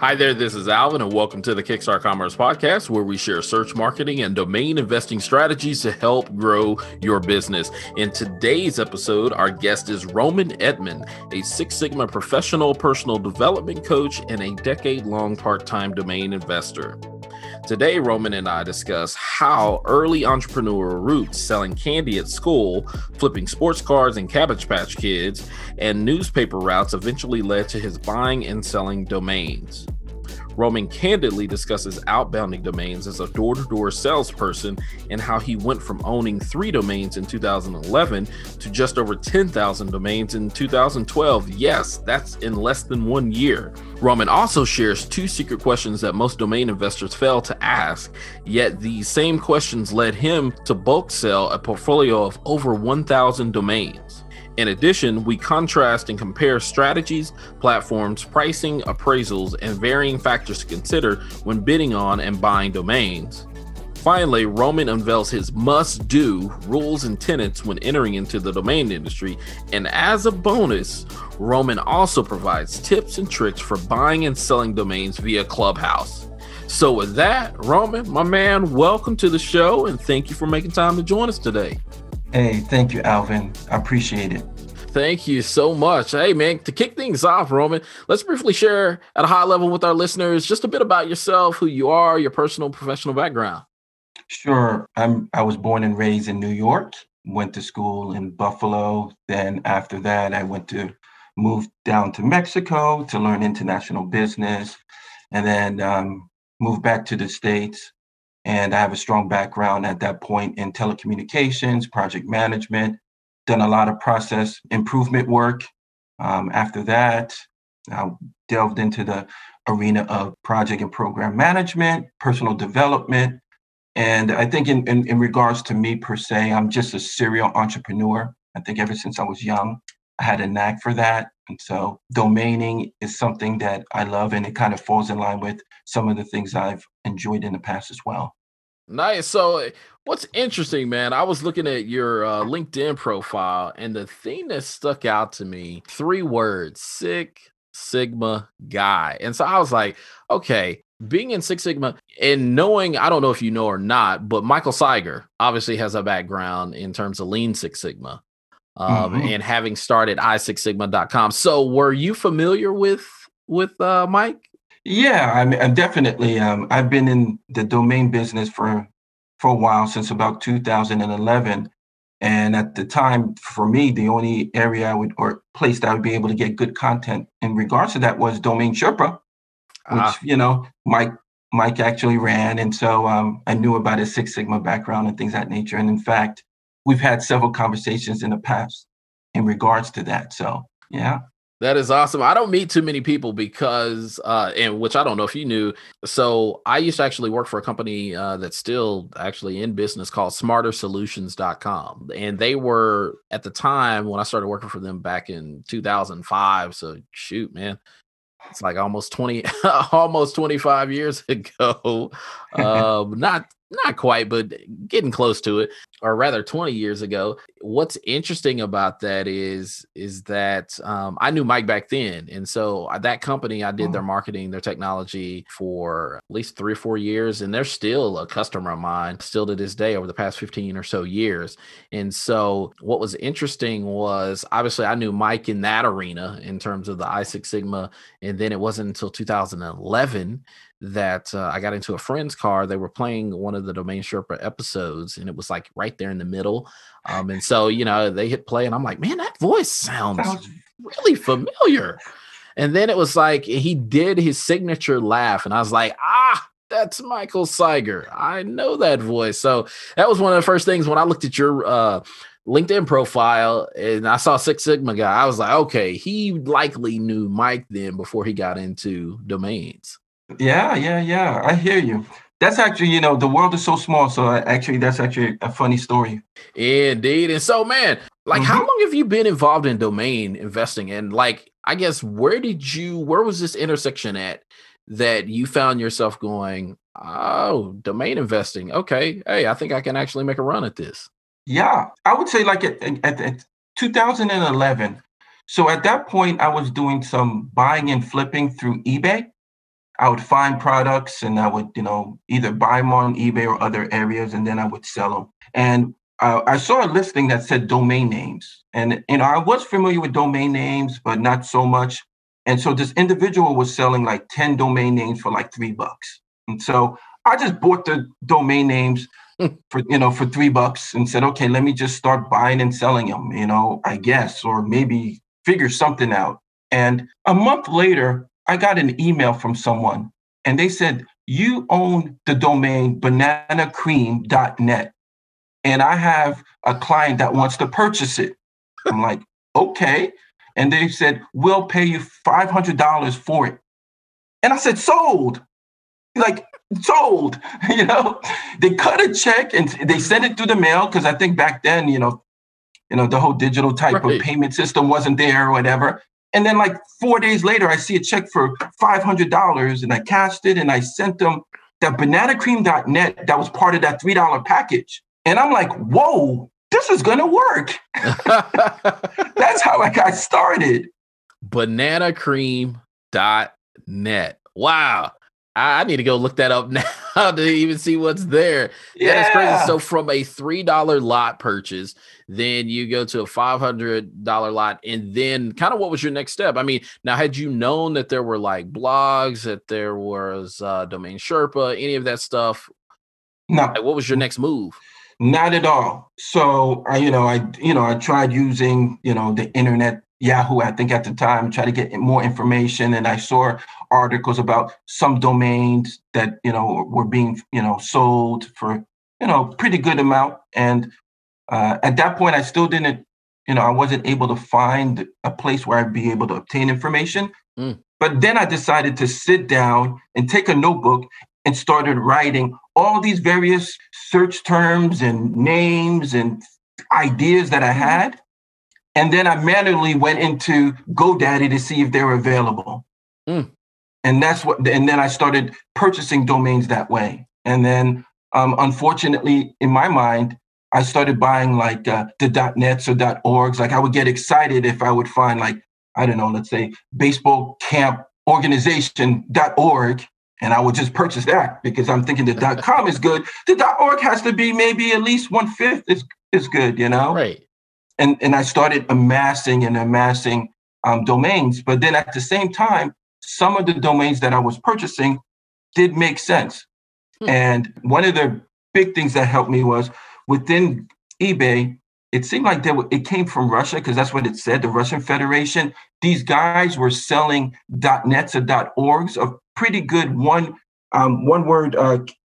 Hi there, this is Alvin, and welcome to the Kickstart Commerce Podcast, where we share search marketing and domain investing strategies to help grow your business. In today's episode, our guest is Roman Edman, a Six Sigma professional personal development coach and a decade long part time domain investor. Today, Roman and I discuss how early entrepreneurial roots selling candy at school, flipping sports cards and Cabbage Patch Kids, and newspaper routes eventually led to his buying and selling domains. Roman candidly discusses outbounding domains as a door to door salesperson and how he went from owning three domains in 2011 to just over 10,000 domains in 2012. Yes, that's in less than one year. Roman also shares two secret questions that most domain investors fail to ask, yet these same questions led him to bulk sell a portfolio of over 1,000 domains. In addition, we contrast and compare strategies, platforms, pricing, appraisals, and varying factors to consider when bidding on and buying domains. Finally, Roman unveils his must do rules and tenets when entering into the domain industry. And as a bonus, Roman also provides tips and tricks for buying and selling domains via Clubhouse. So, with that, Roman, my man, welcome to the show and thank you for making time to join us today. Hey, thank you, Alvin. I appreciate it. Thank you so much. Hey, man, to kick things off, Roman, let's briefly share at a high level with our listeners just a bit about yourself, who you are, your personal professional background. Sure. I'm I was born and raised in New York, went to school in Buffalo. Then after that, I went to move down to Mexico to learn international business and then um, moved back to the States and I have a strong background at that point in telecommunications, project management, done a lot of process improvement work. Um, after that, I delved into the arena of project and program management, personal development. And I think, in, in, in regards to me per se, I'm just a serial entrepreneur. I think ever since I was young, I had a knack for that. And so domaining is something that I love and it kind of falls in line with some of the things I've enjoyed in the past as well. Nice. So, what's interesting, man, I was looking at your uh, LinkedIn profile, and the thing that stuck out to me three words Six Sigma guy. And so I was like, okay, being in Six Sigma and knowing, I don't know if you know or not, but Michael Cyger obviously has a background in terms of Lean Six Sigma um, mm-hmm. and having started iSixSigma.com. So, were you familiar with with uh, Mike? Yeah, I mean, definitely. Um, I've been in the domain business for for a while since about 2011, and at the time, for me, the only area I would or place that I would be able to get good content in regards to that was Domain Sherpa, which ah. you know Mike Mike actually ran, and so um, I knew about his Six Sigma background and things that nature. And in fact, we've had several conversations in the past in regards to that. So yeah. That is awesome. I don't meet too many people because, uh, and which I don't know if you knew. So I used to actually work for a company uh, that's still actually in business called smartersolutions.com. And they were at the time when I started working for them back in 2005. So shoot, man, it's like almost 20, almost 25 years ago. um, not not quite, but getting close to it, or rather 20 years ago. What's interesting about that is is that um, I knew Mike back then, and so that company I did their oh. marketing, their technology for at least three or four years, and they're still a customer of mine, still to this day over the past 15 or so years. And so what was interesting was obviously I knew Mike in that arena in terms of the i Six Sigma, and then it wasn't until 2011 that uh, I got into a friend's car. They were playing one of the Domain Sherpa episodes, and it was like right there in the middle. Um, and so, you know, they hit play, and I'm like, man, that voice sounds really familiar. And then it was like he did his signature laugh, and I was like, ah, that's Michael Cyger. I know that voice. So that was one of the first things when I looked at your uh, LinkedIn profile and I saw Six Sigma guy. I was like, okay, he likely knew Mike then before he got into domains. Yeah, yeah, yeah. I hear you. That's actually, you know, the world is so small. So actually, that's actually a funny story. Indeed. And so, man, like, mm-hmm. how long have you been involved in domain investing? And like, I guess, where did you, where was this intersection at that you found yourself going, oh, domain investing? Okay. Hey, I think I can actually make a run at this. Yeah. I would say like at, at, at 2011. So at that point, I was doing some buying and flipping through eBay. I would find products and I would, you know, either buy them on eBay or other areas, and then I would sell them. And uh, I saw a listing that said domain names, and you know, I was familiar with domain names, but not so much. And so this individual was selling like ten domain names for like three bucks, and so I just bought the domain names for you know for three bucks and said, okay, let me just start buying and selling them, you know, I guess, or maybe figure something out. And a month later, I got an email from someone and they said, You own the domain bananacream.net. And I have a client that wants to purchase it. I'm like, Okay. And they said, We'll pay you $500 for it. And I said, Sold. Like, sold. You know, they cut a check and they sent it through the mail because I think back then, you know, you know, the whole digital type right. of payment system wasn't there or whatever. And then like four days later, I see a check for $500 and I cashed it and I sent them that bananacream.net that was part of that $3 package. And I'm like, whoa, this is going to work. That's how I got started. Bananacream.net. Wow. I need to go look that up now to even see what's there. Yeah. That is crazy. So from a three dollar lot purchase, then you go to a five hundred dollar lot, and then kind of what was your next step? I mean, now had you known that there were like blogs, that there was uh, domain Sherpa, any of that stuff? No. Like, what was your next move? Not at all. So I, you know, I, you know, I tried using, you know, the internet Yahoo, I think at the time, try to get more information. And I saw articles about some domains that, you know, were being, you know, sold for, you know, pretty good amount. And uh, at that point, I still didn't, you know, I wasn't able to find a place where I'd be able to obtain information. Mm. But then I decided to sit down and take a notebook and started writing all these various search terms and names and ideas that I had and then I manually went into GoDaddy to see if they were available. Mm. And that's what, and then I started purchasing domains that way. And then, um, unfortunately, in my mind, I started buying like uh, the .nets or .orgs. Like I would get excited if I would find like I don't know, let's say baseball camp organization.org, and I would just purchase that because I'm thinking the .com is good. The .org has to be maybe at least one fifth is is good, you know. Right and and I started amassing and amassing um, domains. But then at the same time, some of the domains that I was purchasing did make sense. Hmm. And one of the big things that helped me was within eBay. It seemed like they were, it came from Russia because that's what it said, the Russian Federation. These guys were selling .nets or .orgs of pretty good one um, one word uh,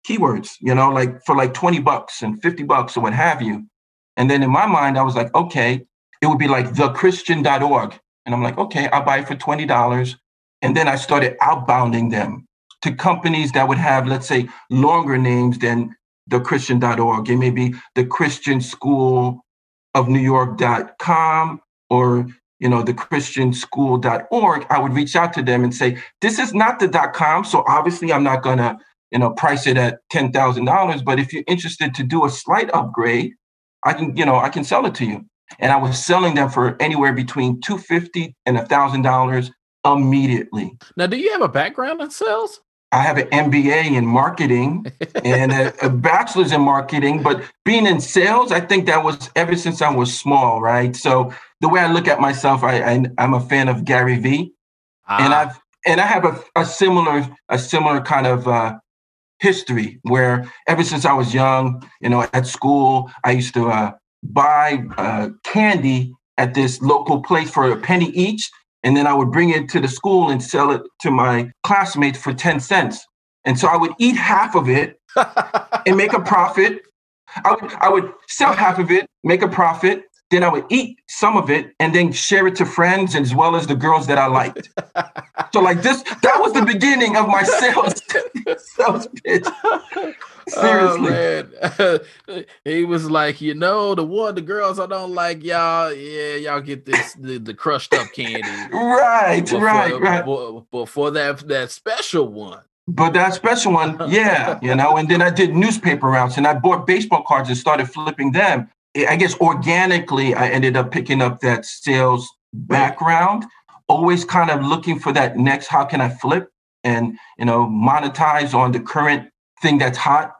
keywords, you know, like for like 20 bucks and 50 bucks or what have you. And then in my mind, I was like, okay, it would be like thechristian.org. And I'm like, okay, I'll buy it for $20. And then I started outbounding them to companies that would have, let's say, longer names than thechristian.org. It may be the Christian School of New York.com or you know the christianschool.org i would reach out to them and say this is not the com so obviously i'm not going to you know price it at $10000 but if you're interested to do a slight upgrade I can, you know, I can sell it to you. And I was selling them for anywhere between two fifty and a thousand dollars immediately. Now, do you have a background in sales? I have an MBA in marketing and a, a, bachelor's in marketing, but being in sales, I think that was ever since I was small, right? So the way I look at myself, I, I am a fan of Gary Vee, ah. and I've and I have a, a similar a similar kind of uh, history where ever since I was young, you know, at school, I used to uh, buy uh, candy at this local place for a penny each. And then I would bring it to the school and sell it to my classmates for 10 cents. And so I would eat half of it and make a profit. I would, I would sell half of it, make a profit, then I would eat some of it and then share it to friends as well as the girls that I liked. so like this, that was the beginning of my sales sales pitch. Oh, Seriously. Oh, he was like, you know, the one the girls I don't like, y'all, yeah, y'all get this the, the crushed up candy. right, but right, right. For that that special one. But that special one, yeah, you know, and then I did newspaper routes and I bought baseball cards and started flipping them. I guess organically, I ended up picking up that sales background, always kind of looking for that next, how can I flip? and you know monetize on the current thing that's hot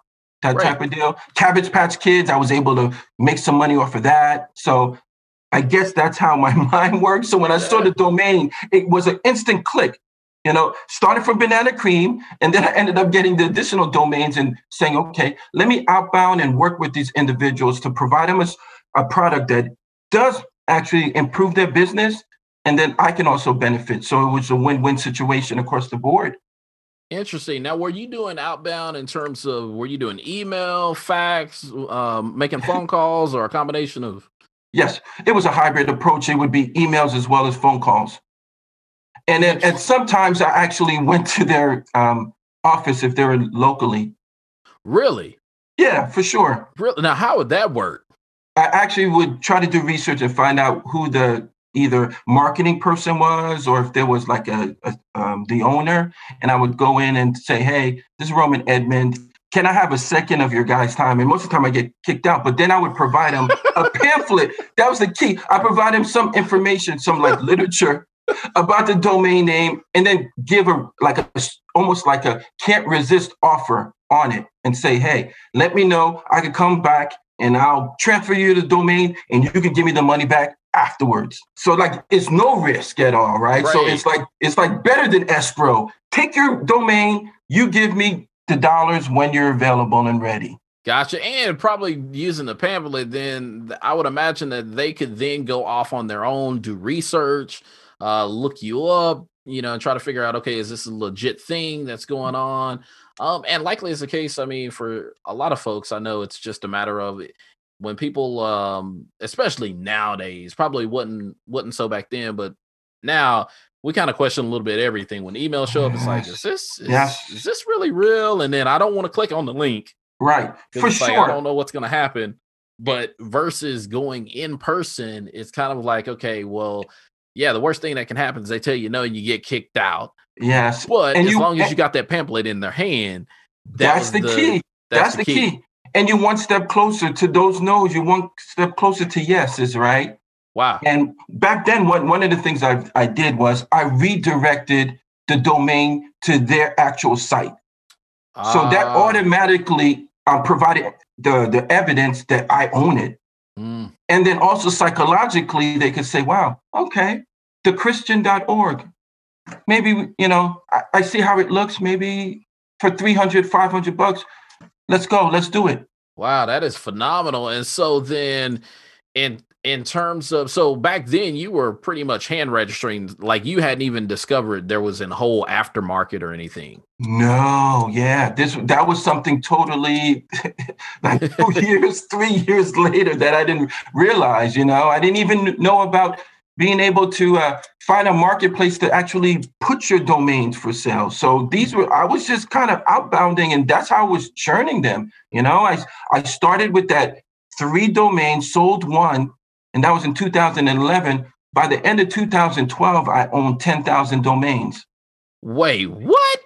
that right. type of deal cabbage patch kids i was able to make some money off of that so i guess that's how my mind works so when i saw the domain it was an instant click you know started from banana cream and then i ended up getting the additional domains and saying okay let me outbound and work with these individuals to provide them a, a product that does actually improve their business and then I can also benefit. So it was a win-win situation across the board. Interesting. Now, were you doing outbound in terms of were you doing email, fax, um, making phone calls, or a combination of? Yes, it was a hybrid approach. It would be emails as well as phone calls, and then and sometimes I actually went to their um, office if they were locally. Really? Yeah, for sure. Really? Now, how would that work? I actually would try to do research and find out who the either marketing person was or if there was like a, a um, the owner and i would go in and say hey this is roman edmond can i have a second of your guys time and most of the time i get kicked out but then i would provide him a pamphlet that was the key i provide him some information some like literature about the domain name and then give a like a almost like a can't resist offer on it and say hey let me know i can come back and I'll transfer you the domain and you can give me the money back afterwards. So like it's no risk at all, right? right? So it's like it's like better than escrow. Take your domain, you give me the dollars when you're available and ready. Gotcha. And probably using the pamphlet, then I would imagine that they could then go off on their own, do research, uh, look you up, you know, and try to figure out, okay, is this a legit thing that's going on? Um, and likely is the case. I mean, for a lot of folks, I know it's just a matter of when people, um, especially nowadays, probably wasn't wasn't so back then, but now we kind of question a little bit everything. When emails show up, it's like, is this is, is this really real? And then I don't want to click on the link. Right. For sure. Like, I don't know what's gonna happen. But versus going in person, it's kind of like, okay, well, yeah, the worst thing that can happen is they tell you no and you get kicked out. Yes. But and as you, long as you got that pamphlet in their hand, that that's the, the, key. That's, that's the key. key. And you one step closer to those no's, you one step closer to yeses, right? Wow. And back then, what one of the things I, I did was I redirected the domain to their actual site. So that ah. automatically um, provided the, the evidence that I own it. Mm. And then also psychologically, they could say, wow, okay, the Christian.org. Maybe, you know, I, I see how it looks. Maybe for 300, 500 bucks, let's go, let's do it. Wow, that is phenomenal. And so then in in terms of so back then you were pretty much hand registering like you hadn't even discovered there was a whole aftermarket or anything. No yeah this that was something totally like two years three years later that i didn't realize you know? I didn't even know about being able to uh, find a marketplace to actually put your domains for sale. So these were i was just kind of outbounding and that's how i was churning them you know? I i started with that three domains sold one and that was in 2011. By the end of 2012, I owned 10,000 domains. Wait, what?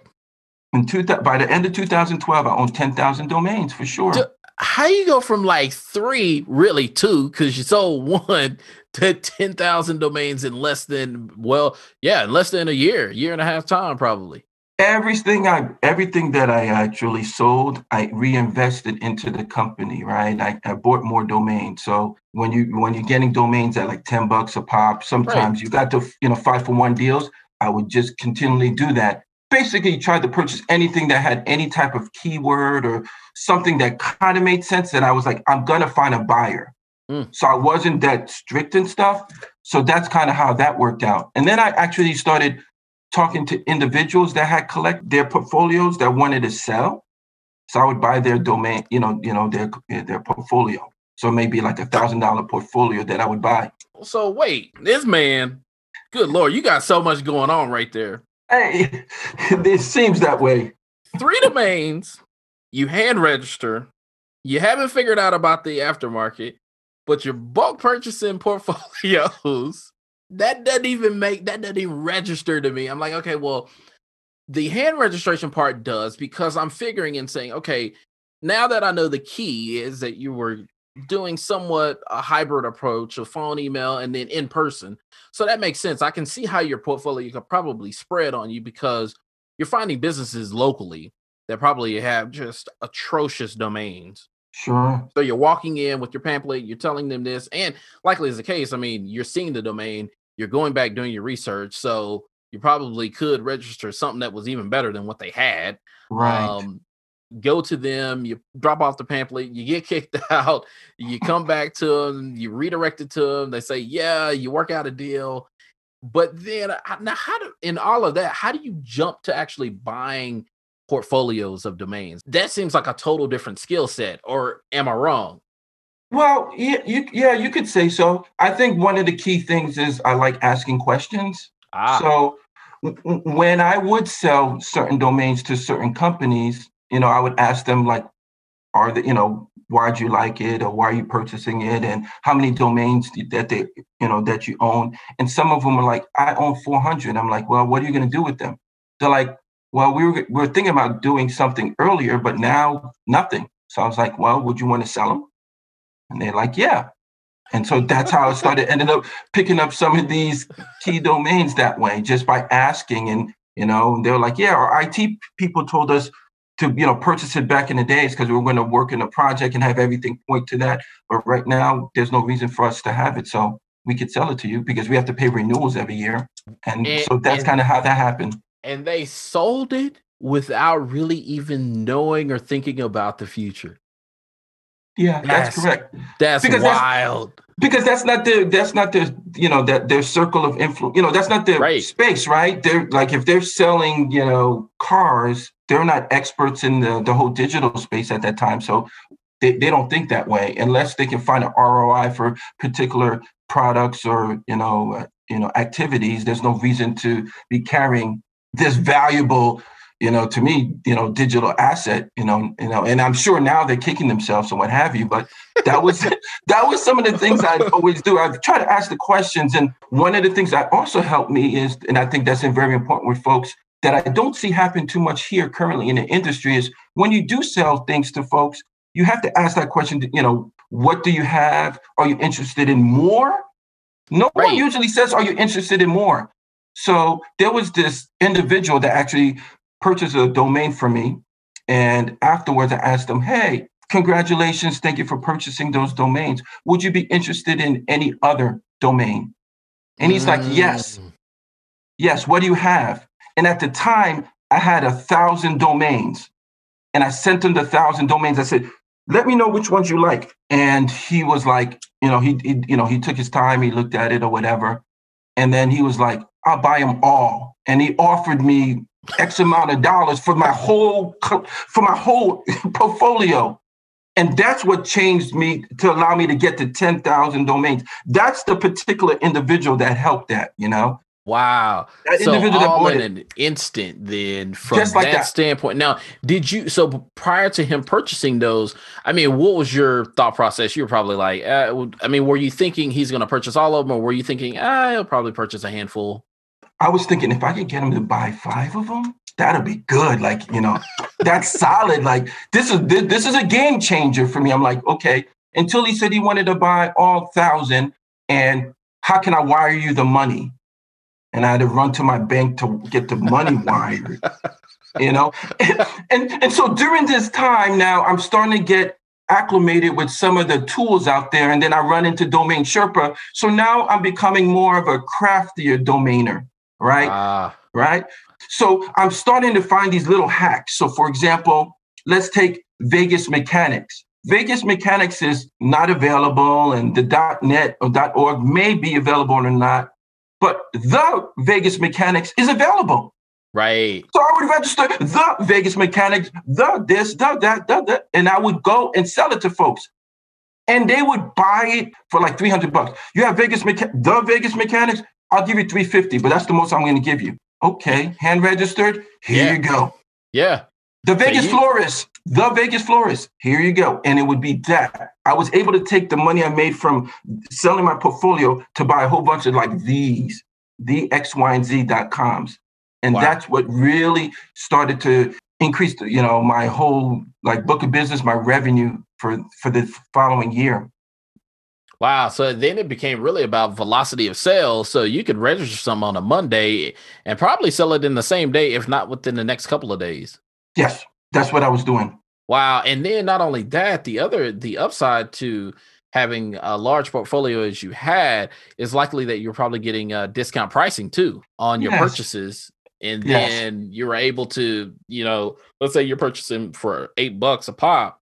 In two, by the end of 2012, I owned 10,000 domains for sure. how you go from like three, really two, because you sold one to 10,000 domains in less than, well, yeah, in less than a year, year and a half time, probably everything i everything that i actually sold i reinvested into the company right? I, I bought more domains. So when you when you're getting domains at like 10 bucks a pop sometimes right. you got to you know five for one deals i would just continually do that. Basically tried to purchase anything that had any type of keyword or something that kind of made sense that i was like i'm gonna find a buyer. Mm. so i wasn't that strict and stuff. So that's kind of how that worked out. And then i actually started talking to individuals that had collect their portfolios that wanted to sell. So I would buy their domain, you know, you know, their their portfolio. So maybe like a thousand dollar portfolio that I would buy. So wait, this man, good lord, you got so much going on right there. Hey, it seems that way. Three domains, you hand register, you haven't figured out about the aftermarket, but you're bulk purchasing portfolios that doesn't even make that doesn't even register to me. I'm like, okay, well, the hand registration part does because I'm figuring and saying, okay, now that I know the key is that you were doing somewhat a hybrid approach of phone, email, and then in person. So that makes sense. I can see how your portfolio could probably spread on you because you're finding businesses locally that probably have just atrocious domains. Sure. So you're walking in with your pamphlet, you're telling them this, and likely is the case. I mean, you're seeing the domain, you're going back doing your research, so you probably could register something that was even better than what they had. Right. Um, go to them, you drop off the pamphlet, you get kicked out, you come back to them, you redirect it to them, they say, Yeah, you work out a deal. But then, now, how do in all of that, how do you jump to actually buying portfolios of domains? That seems like a total different skill set, or am I wrong? Well, yeah, you, yeah, you could say so. I think one of the key things is I like asking questions. Ah. So w- when I would sell certain domains to certain companies, you know, I would ask them like, are the, you know, why'd you like it or why are you purchasing it and how many domains that they, you know, that you own. And some of them are like, I own 400. I'm like, well, what are you going to do with them? They're like, well, we were, we were thinking about doing something earlier, but now nothing. So I was like, well, would you want to sell them? And they're like, yeah. And so that's how I started, ended up picking up some of these key domains that way, just by asking. And, you know, they were like, yeah, our IT people told us to you know purchase it back in the days because we were going to work in a project and have everything point to that. But right now, there's no reason for us to have it, so we could sell it to you because we have to pay renewals every year, and, and so that's kind of how that happened. And they sold it without really even knowing or thinking about the future. Yeah, that's, that's correct. That's because wild. That's, because that's not their that's not their you know that their circle of influence. You know, that's not their right. space, right? They're like if they're selling you know cars, they're not experts in the the whole digital space at that time. So they, they don't think that way unless they can find an ROI for particular products or you know uh, you know activities. There's no reason to be carrying this valuable you know, to me, you know, digital asset, you know, you know, and I'm sure now they're kicking themselves and what have you. But that was that was some of the things I always do. I try to ask the questions, and one of the things that also helped me is, and I think that's very important with folks that I don't see happen too much here currently in the industry is when you do sell things to folks, you have to ask that question. You know, what do you have? Are you interested in more? No right. one usually says, "Are you interested in more?" So there was this individual that actually purchased a domain from me. And afterwards, I asked them, hey, congratulations. Thank you for purchasing those domains. Would you be interested in any other domain? And he's mm. like, yes. Mm. Yes. What do you have? And at the time, I had a thousand domains. And I sent him the thousand domains. I said, let me know which ones you like. And he was like, you know, he, he you know, he took his time, he looked at it or whatever. And then he was like, I'll buy them all. And he offered me X amount of dollars for my whole for my whole portfolio. And that's what changed me to allow me to get to 10,000 domains. That's the particular individual that helped that, you know? Wow. That so all in an instant then from like that, that, standpoint. Now, did you so prior to him purchasing those, I mean, what was your thought process? You were probably like, uh, I mean, were you thinking he's going to purchase all of them or were you thinking, ah, he'll probably purchase a handful? I was thinking if I could get him to buy five of them, that'll be good. Like, you know, that's solid. Like this is this, this is a game changer for me. I'm like, okay. Until he said he wanted to buy all thousand, and how can I wire you the money? And I had to run to my bank to get the money wired. You know, and, and and so during this time now, I'm starting to get acclimated with some of the tools out there, and then I run into Domain Sherpa. So now I'm becoming more of a craftier domainer right? Ah. Right. So I'm starting to find these little hacks. So, for example, let's take Vegas Mechanics. Vegas Mechanics is not available, and the .net or .org may be available or not, but the Vegas Mechanics is available. Right. So I would register the Vegas Mechanics, the this, the that, the that, and I would go and sell it to folks. And they would buy it for like 300 bucks. You have Vegas Mecha- the Vegas Mechanics, I'll give you 350, but that's the most I'm going to give you. Okay, hand registered. Here yeah. you go. Yeah. The Vegas florist, the Vegas florist. Here you go. And it would be that. I was able to take the money I made from selling my portfolio to buy a whole bunch of like these, the X, Y, and Z dot coms. And wow. that's what really started to increase, you know, my whole like book of business, my revenue for for the following year. Wow. So then it became really about velocity of sales. So you could register some on a Monday and probably sell it in the same day, if not within the next couple of days. Yes, that's what I was doing. Wow. And then not only that, the other the upside to having a large portfolio as you had is likely that you're probably getting uh, discount pricing too on your yes. purchases and yes. then you're able to you know let's say you're purchasing for eight bucks a pop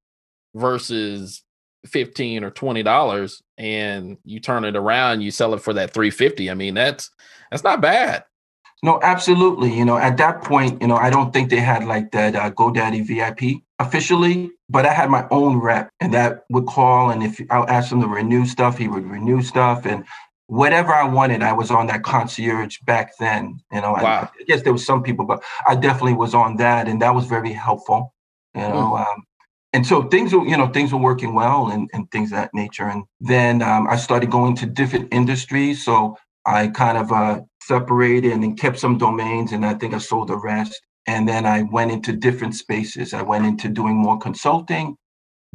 versus 15 or 20 dollars and you turn it around you sell it for that 350 i mean that's that's not bad no absolutely you know at that point you know i don't think they had like that uh, godaddy vip officially but I had my own rep, and that would call, and if I asked him to renew stuff, he would renew stuff, and whatever I wanted, I was on that concierge back then. You know, wow. I, I, guess there was some people, but I definitely was on that, and that was very helpful. You know, mm. um, and so things were, you know, things were working well, and, and things of that nature. And then um, I started going to different industries, so I kind of uh, separated and kept some domains, and I think I sold the rest. And then I went into different spaces. I went into doing more consulting,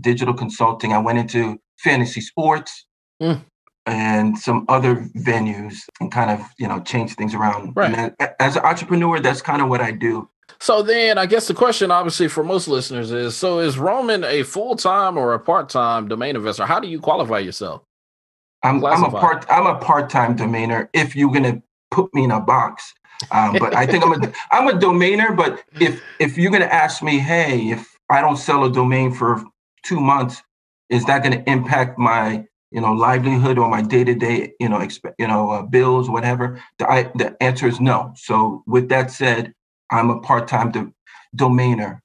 digital consulting. I went into fantasy sports mm. and some other venues and kind of, you know, change things around. Right. as an entrepreneur, that's kind of what I do. So then I guess the question obviously for most listeners is so is Roman a full-time or a part-time domain investor? How do you qualify yourself? I'm, I'm a part I'm a part-time domainer if you're gonna put me in a box. Um, but I think I'm a I'm a domainer. But if if you're gonna ask me, hey, if I don't sell a domain for two months, is that gonna impact my you know livelihood or my day to day you know exp- you know uh, bills whatever? The I, the answer is no. So with that said, I'm a part time do- domainer,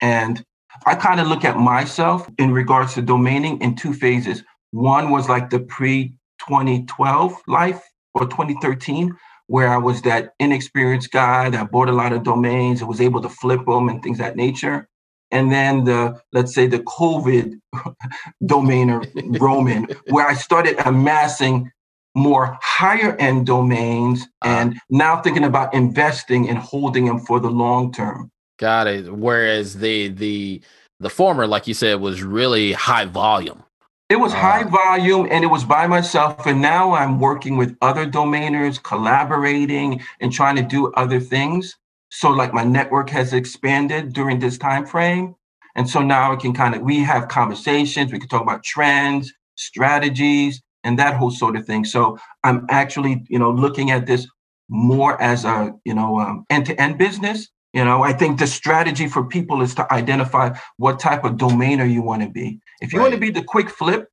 and I kind of look at myself in regards to domaining in two phases. One was like the pre 2012 life or 2013 where I was that inexperienced guy that bought a lot of domains and was able to flip them and things that nature. And then the let's say the COVID domainer Roman, where I started amassing more higher end domains uh-huh. and now thinking about investing and holding them for the long term. Got it. Whereas the the the former, like you said, was really high volume. It was uh, high volume and it was by myself. And now I'm working with other domainers, collaborating and trying to do other things. So like my network has expanded during this time frame. And so now I can kind of we have conversations, we can talk about trends, strategies, and that whole sort of thing. So I'm actually, you know, looking at this more as a, you know, um, end-to-end business. You know, I think the strategy for people is to identify what type of domainer you want to be. If you right. want to be the quick flip,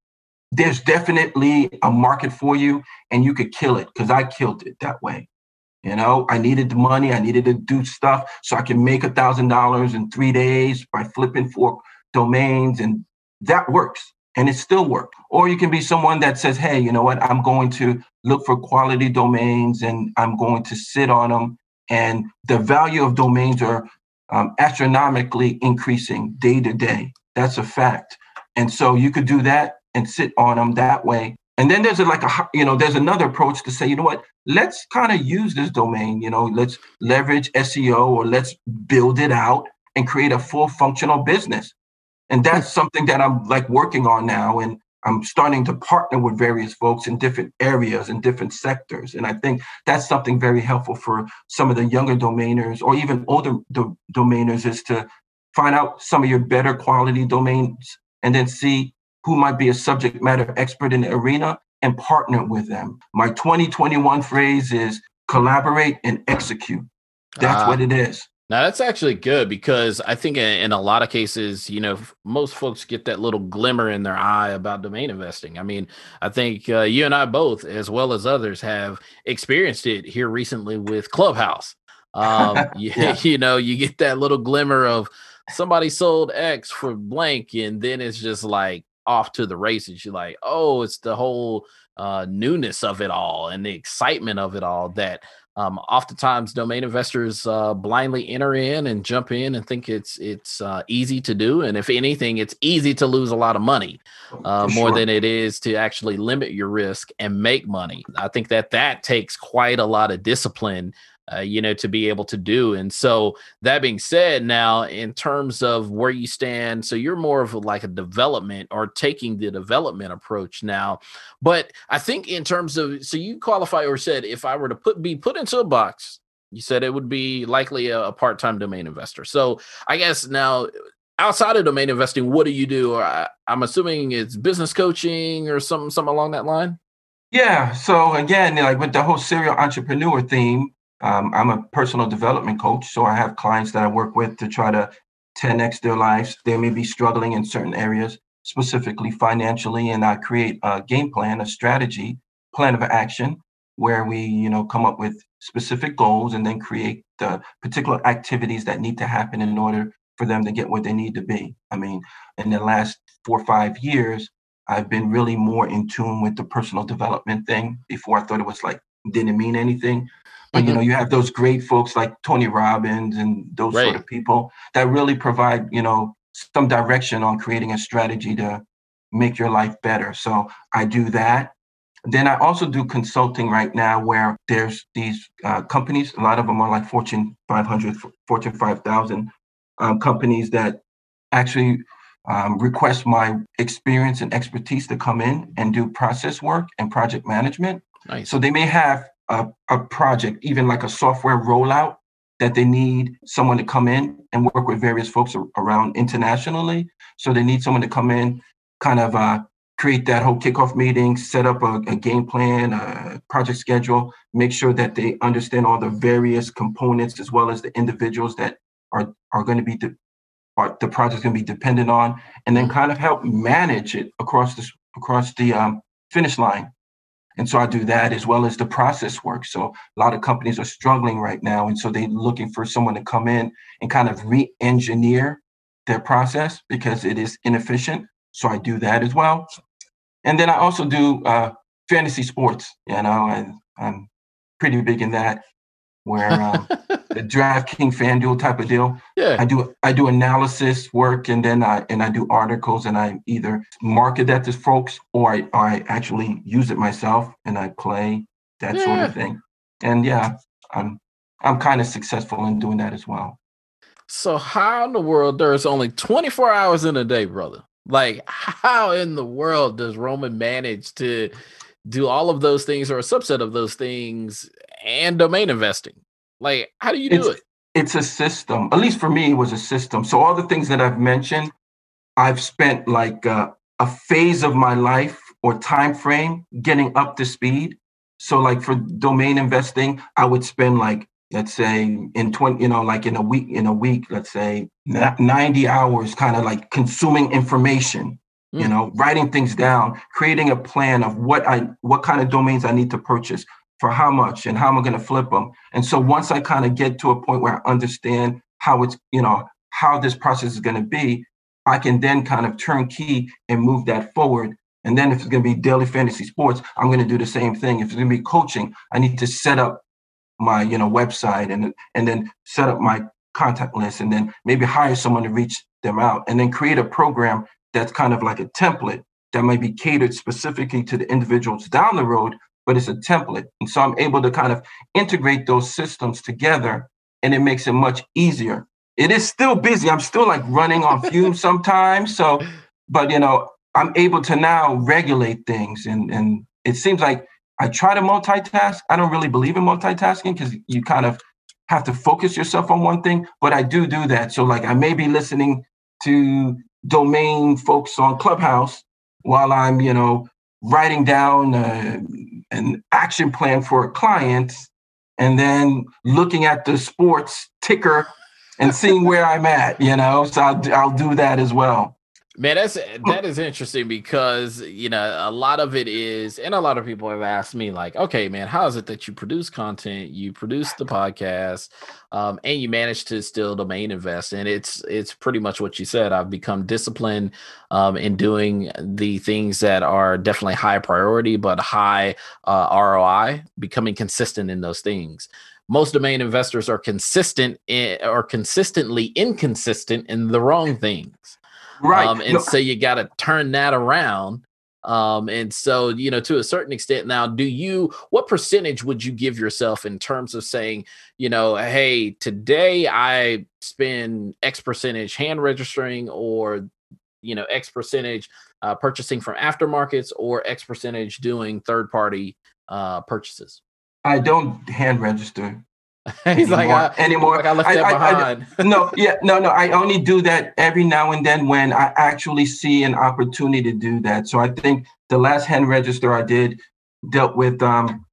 there's definitely a market for you and you could kill it because I killed it that way. You know, I needed the money, I needed to do stuff so I can make a thousand dollars in three days by flipping four domains, and that works and it still works. Or you can be someone that says, hey, you know what, I'm going to look for quality domains and I'm going to sit on them. And the value of domains are um, astronomically increasing day to day. That's a fact. And so you could do that and sit on them that way. And then there's a, like a, you know, there's another approach to say, you know what, let's kind of use this domain, you know, let's leverage SEO or let's build it out and create a full functional business. And that's something that I'm like working on now. And I'm starting to partner with various folks in different areas and different sectors. And I think that's something very helpful for some of the younger domainers or even older do- domainers is to find out some of your better quality domains and then see who might be a subject matter expert in the arena and partner with them. My 2021 phrase is collaborate and execute. That's uh, what it is. Now that's actually good because I think in, a lot of cases, you know, most folks get that little glimmer in their eye about domain investing. I mean, I think uh, you and I both, as well as others, have experienced it here recently with Clubhouse. Um, you, yeah. you know, you get that little glimmer of somebody sold X for blank, and then it's just like off to the races. You're like, oh, it's the whole uh, newness of it all and the excitement of it all that um, oftentimes domain investors uh, blindly enter in and jump in and think it's it's uh, easy to do and if anything it's easy to lose a lot of money oh, uh, more than it is to actually limit your risk and make money. I think that that takes quite a lot of discipline uh, you know, to be able to do. And so that being said, now in terms of where you stand, so you're more of like a development or taking the development approach now. But I think in terms of, so you qualify or said, if I were to put be put into a box, you said it would be likely a, a part-time domain investor. So I guess now outside of domain investing, what do you do? I, I'm assuming it's business coaching or something, something along that line. Yeah. So again, like with the whole serial entrepreneur theme, um, I'm a personal development coach, so I have clients that I work with to try to 10x their lives. They may be struggling in certain areas, specifically financially, and I create a game plan, a strategy, plan of action, where we, you know, come up with specific goals and then create the particular activities that need to happen in order for them to get what they need to be. I mean, in the last four or five years, I've been really more in tune with the personal development thing. Before I thought it was like didn't mean anything. But you know, mm-hmm. you have those great folks like Tony Robbins and those right. sort of people that really provide, you know, some direction on creating a strategy to make your life better. So I do that. Then I also do consulting right now where there's these uh, companies, a lot of them are like Fortune 500, Fortune 5000 um, companies that actually um, request my experience and expertise to come in and do process work and project management. Nice. So they may have a, a project, even like a software rollout that they need someone to come in and work with various folks around internationally. So they need someone to come in, kind of uh, create that whole kickoff meeting, set up a, a, game plan, a project schedule, make sure that they understand all the various components as well as the individuals that are are going to be de- are, the project's going to be dependent on, and then mm-hmm. kind of help manage it across the across the um, finish line. And so I do that as well as the process work. So a lot of companies are struggling right now. And so they're looking for someone to come in and kind of re engineer their process because it is inefficient. So I do that as well. And then I also do uh, fantasy sports. You know, I, I'm pretty big in that where um, the DraftKings FanDuel type of deal. Yeah. I do I do analysis work and then I and I do articles and I either market that to folks or I, or I actually use it myself and I play that yeah. sort of thing. And yeah, I'm I'm kind of successful in doing that as well. So how in the world there's only 24 hours in a day, brother? Like how in the world does Roman manage to do all of those things or a subset of those things and domain investing. Like, how do you do it's, it? It's a system. At least for me, it was a system. So all the things that I've mentioned, I've spent like uh, a phase of my life or time frame getting up to speed. So like for domain investing, I would spend like let's say in 20 you know like in a week in a week let's say 90 hours kind of like consuming information mm. you know writing things down creating a plan of what i what kind of domains i need to purchase for how much and how am I going to flip them? And so once I kind of get to a point where I understand how it's, you know, how this process is going to be, I can then kind of turn key and move that forward. And then if it's going to be daily fantasy sports, I'm going to do the same thing. If it's going to be coaching, I need to set up my, you know, website and and then set up my contact list and then maybe hire someone to reach them out and then create a program that's kind of like a template that might be catered specifically to the individuals down the road but it's a template. And so I'm able to kind of integrate those systems together and it makes it much easier. It is still busy. I'm still like running on fumes sometimes. So, but you know, I'm able to now regulate things and and it seems like I try to multitask. I don't really believe in multitasking because you kind of have to focus yourself on one thing, but I do do that. So like I may be listening to domain folks on Clubhouse while I'm, you know, writing down uh, an action plan for a client and then looking at the sports ticker and seeing where I'm at, you know. So I'll, I'll do that as well. Man, that's that is interesting because you know a lot of it is, and a lot of people have asked me like, okay, man, how is it that you produce content, you produce the podcast, um, and you manage to still domain invest? And it's it's pretty much what you said. I've become disciplined um, in doing the things that are definitely high priority but high uh, ROI, becoming consistent in those things most domain investors are consistent in, or consistently inconsistent in the wrong things. Right. Um, and no. so you got to turn that around Um, and so, you know, to a certain extent now, do you, what percentage would you give yourself in terms of saying, you know, hey, today I spend X percentage hand registering or, you know, X percentage uh, purchasing from aftermarkets or X percentage doing third party uh, purchases? I don't hand register. He's anymore, like uh, anymore. Like I left I, that behind. I, no, yeah, no, no. I only do that every now and then when I actually see an opportunity to do that. So I think the last hand register I did dealt with um,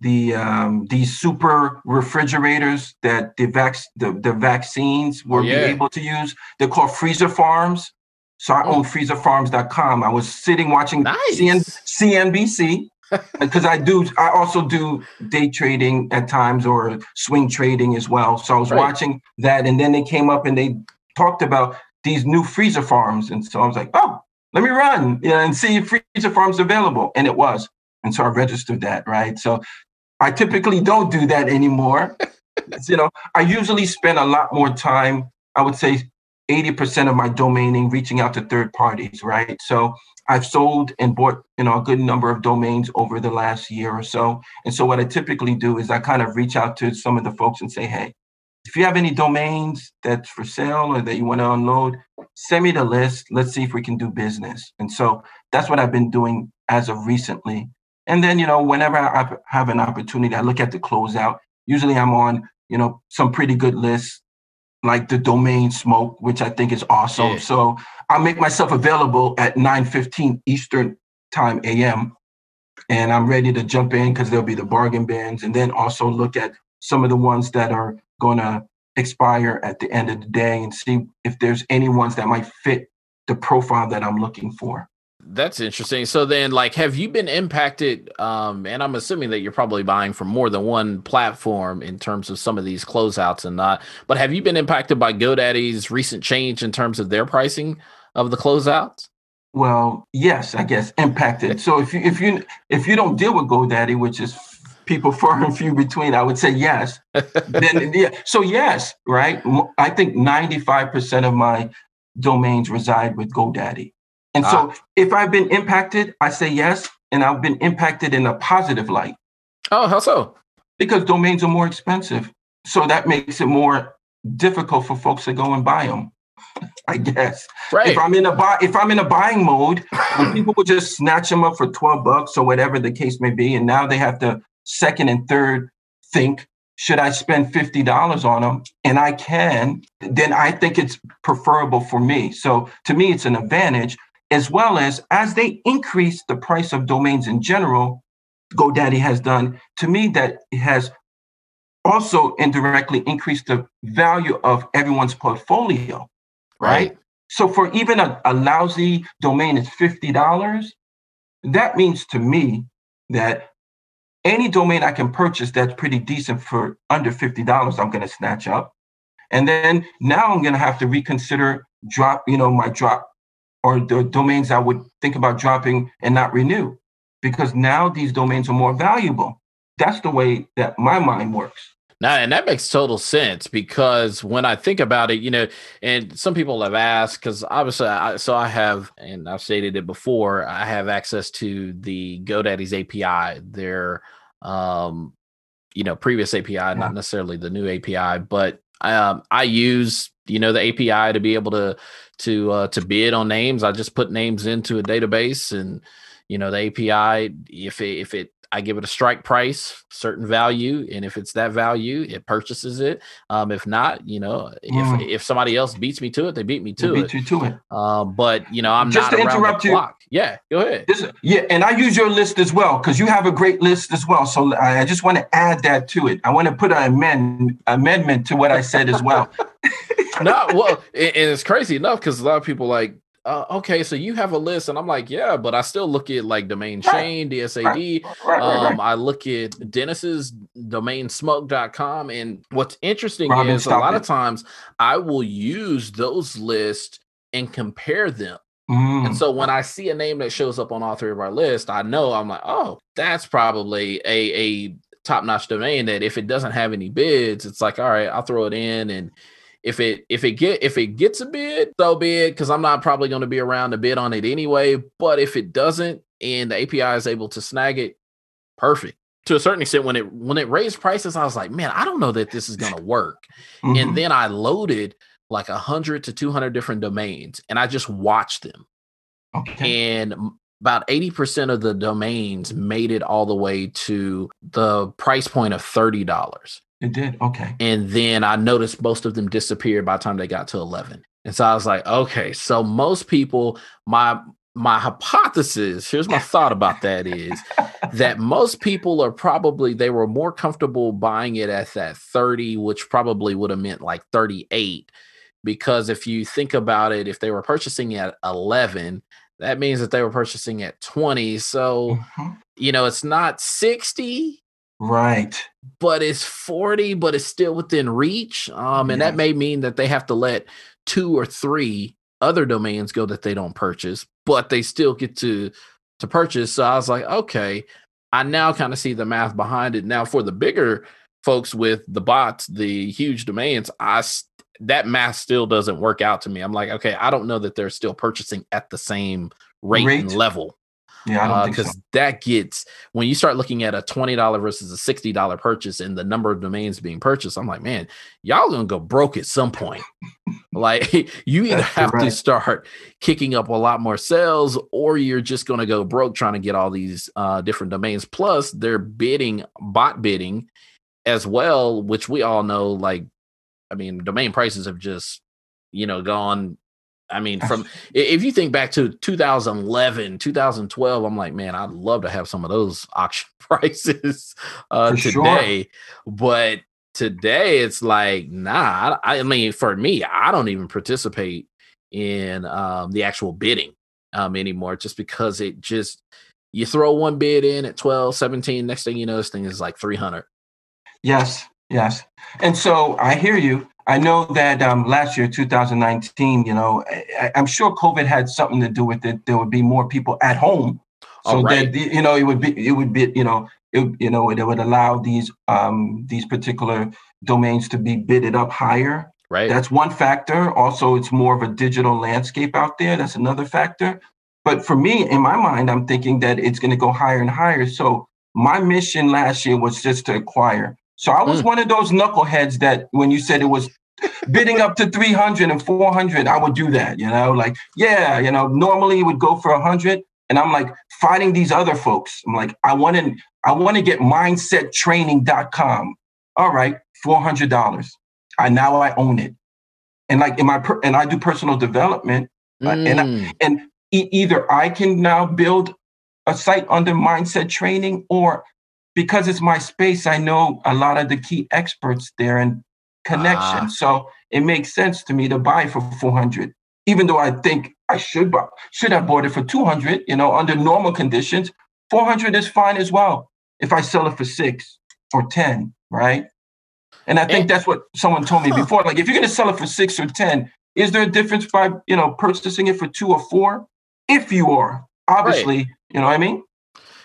the um, these super refrigerators that the vac the, the vaccines were oh, yeah. able to use. They're called freezer farms. So I mm. own freezerfarms.com. I was sitting watching nice. CN, CNBC because I do. I also do day trading at times or swing trading as well. So I was right. watching that, and then they came up and they talked about these new freezer farms, and so I was like, oh, let me run you know, and see if freezer farms available, and it was, and so I registered that. Right. So I typically don't do that anymore. you know, I usually spend a lot more time. I would say 80% of my domaining reaching out to third parties, right? So I've sold and bought, you know, a good number of domains over the last year or so. And so what I typically do is I kind of reach out to some of the folks and say, hey, if you have any domains that's for sale or that you want to unload, send me the list. Let's see if we can do business. And so that's what I've been doing as of recently. And then, you know, whenever I have an opportunity, I look at the closeout. Usually I'm on, you know, some pretty good lists like the domain smoke, which I think is awesome. Yeah. So I make myself available at 9:15 Eastern time AM. And I'm ready to jump in because there'll be the bargain bins and then also look at some of the ones that are gonna expire at the end of the day and see if there's any ones that might fit the profile that I'm looking for. That's interesting. So then like have you been impacted um and I'm assuming that you're probably buying from more than one platform in terms of some of these closeouts and not but have you been impacted by GoDaddy's recent change in terms of their pricing of the closeouts? Well, yes, I guess impacted. so if you if you if you don't deal with GoDaddy, which is people far and few between, I would say yes. then yeah. So yes, right? I think 95% of my domains reside with GoDaddy. And ah. so if I've been impacted, I say yes. And I've been impacted in a positive light. Oh, how so? Because domains are more expensive. So that makes it more difficult for folks to go and buy them. I guess. Right. If I'm in a buy, if I'm in a buying mode, people will just snatch them up for 12 bucks or whatever the case may be. And now they have to second and third think, should I spend $50 on them? And I can, then I think it's preferable for me. So to me, it's an advantage as well as as they increase the price of domains in general, GoDaddy has done to me that it has also indirectly increased the value of everyone's portfolio, right? right. So for even a, a lousy domain is $50, that means to me that any domain I can purchase that's pretty decent for under $50, I'm going to snatch up. And then now I'm going to have to reconsider drop, you know, my drop or the domains I would think about dropping and not renew because now these domains are more valuable. That's the way that my mind works. Now, and that makes total sense because when I think about it, you know, and some people have asked because obviously, I, so I have, and I've stated it before, I have access to the GoDaddy's API, their, um, you know, previous API, yeah. not necessarily the new API, but um, I use you know the API to be able to to uh, to bid on names. I just put names into a database, and you know the API if it, if it I give it a strike price, certain value, and if it's that value, it purchases it. Um, if not, you know, if mm. if somebody else beats me to it, they beat me to they beat it. You to it. Um, but you know, I'm just to interrupt you. Clock. Yeah, go ahead. This, yeah, and I use your list as well because you have a great list as well. So I, I just want to add that to it. I want to put an amend, amendment to what I said as well. no, well, and it's crazy enough because a lot of people like uh, okay, so you have a list, and I'm like, yeah, but I still look at like Domain Shane, DSAD. Um, I look at Dennis's domain smoke.com. And what's interesting Robin, is a lot it. of times I will use those lists and compare them. Mm. And so when I see a name that shows up on all three of our list, I know I'm like, oh, that's probably a, a top notch domain that if it doesn't have any bids, it's like, all right, I'll throw it in and if it if it get if it gets a bid, so be it, because I'm not probably going to be around to bid on it anyway. But if it doesn't, and the API is able to snag it, perfect. To a certain extent, when it when it raised prices, I was like, man, I don't know that this is gonna work. Mm-hmm. And then I loaded like a hundred to two hundred different domains, and I just watched them. Okay. And about 80% of the domains made it all the way to the price point of $30. It did. Okay. And then I noticed most of them disappeared by the time they got to 11. And so I was like, okay, so most people, my my hypothesis, here's my thought about that is that most people are probably they were more comfortable buying it at that 30, which probably would have meant like 38. Because if you think about it, if they were purchasing at 11, that means that they were purchasing at 20. So, mm-hmm. you know, it's not 60. Right. But it's 40, but it's still within reach. Um, and yeah. that may mean that they have to let two or three other domains go that they don't purchase, but they still get to to purchase. So I was like, okay, I now kind of see the math behind it. Now for the bigger folks with the bots, the huge domains, I that math still doesn't work out to me. I'm like, okay, I don't know that they're still purchasing at the same rate, rate? and level. Yeah, because uh, so. that gets when you start looking at a twenty dollar versus a sixty dollar purchase and the number of domains being purchased. I'm like, man, y'all gonna go broke at some point. like you either have right. to start kicking up a lot more sales, or you're just gonna go broke trying to get all these uh, different domains. Plus, they're bidding bot bidding as well, which we all know. Like, I mean, domain prices have just you know gone I mean, from if you think back to 2011, 2012, I'm like, man, I'd love to have some of those auction prices uh, today. Sure. But today, it's like, nah. I, I, mean, for me, I don't even participate in um, the actual bidding um, anymore, just because it just you throw one bid in at 12, 17. Next thing you know, this thing is like 300. Yes, yes. And so I hear you. I know that um, last year, 2019, you know, I, am sure COVID had something to do with it. There would be more people at home, so right. that you know it would be it would be you know it, you know it would allow these um, these particular domains to be bidded up higher. Right. That's one factor. Also, it's more of a digital landscape out there. That's another factor. But for me, in my mind, I'm thinking that it's going to go higher and higher. So my mission last year was just to acquire. So I was mm. one of those knuckleheads that when you said it was bidding up to 300 and 400, I would do that, you know, like, yeah, you know, normally it would go for 100. And I'm like fighting these other folks. I'm like, I want to, I want to get mindsettraining.com. All right, $400. I now I own it. And like in my, per, and I do personal development mm. and, I, mm. and e- either I can now build a site under mindset training or because it's my space, I know a lot of the key experts there and connection. Ah. So it makes sense to me to buy for 400, even though I think I should buy, should have bought it for 200, you know, under normal conditions. 400 is fine as well if I sell it for six or 10, right? And I think that's what someone told me before. Like, if you're going to sell it for six or 10, is there a difference by, you know, purchasing it for two or four? If you are, obviously, right. you know what I mean?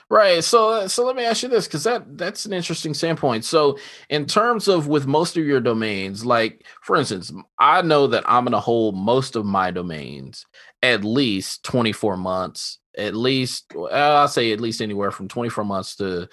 Right. So so let me ask you this because that that's an interesting standpoint. So in terms of with most of your domains, like for instance, I know that I'm gonna hold most of my domains at least 24 months, at least I'll say at least anywhere from 24 months to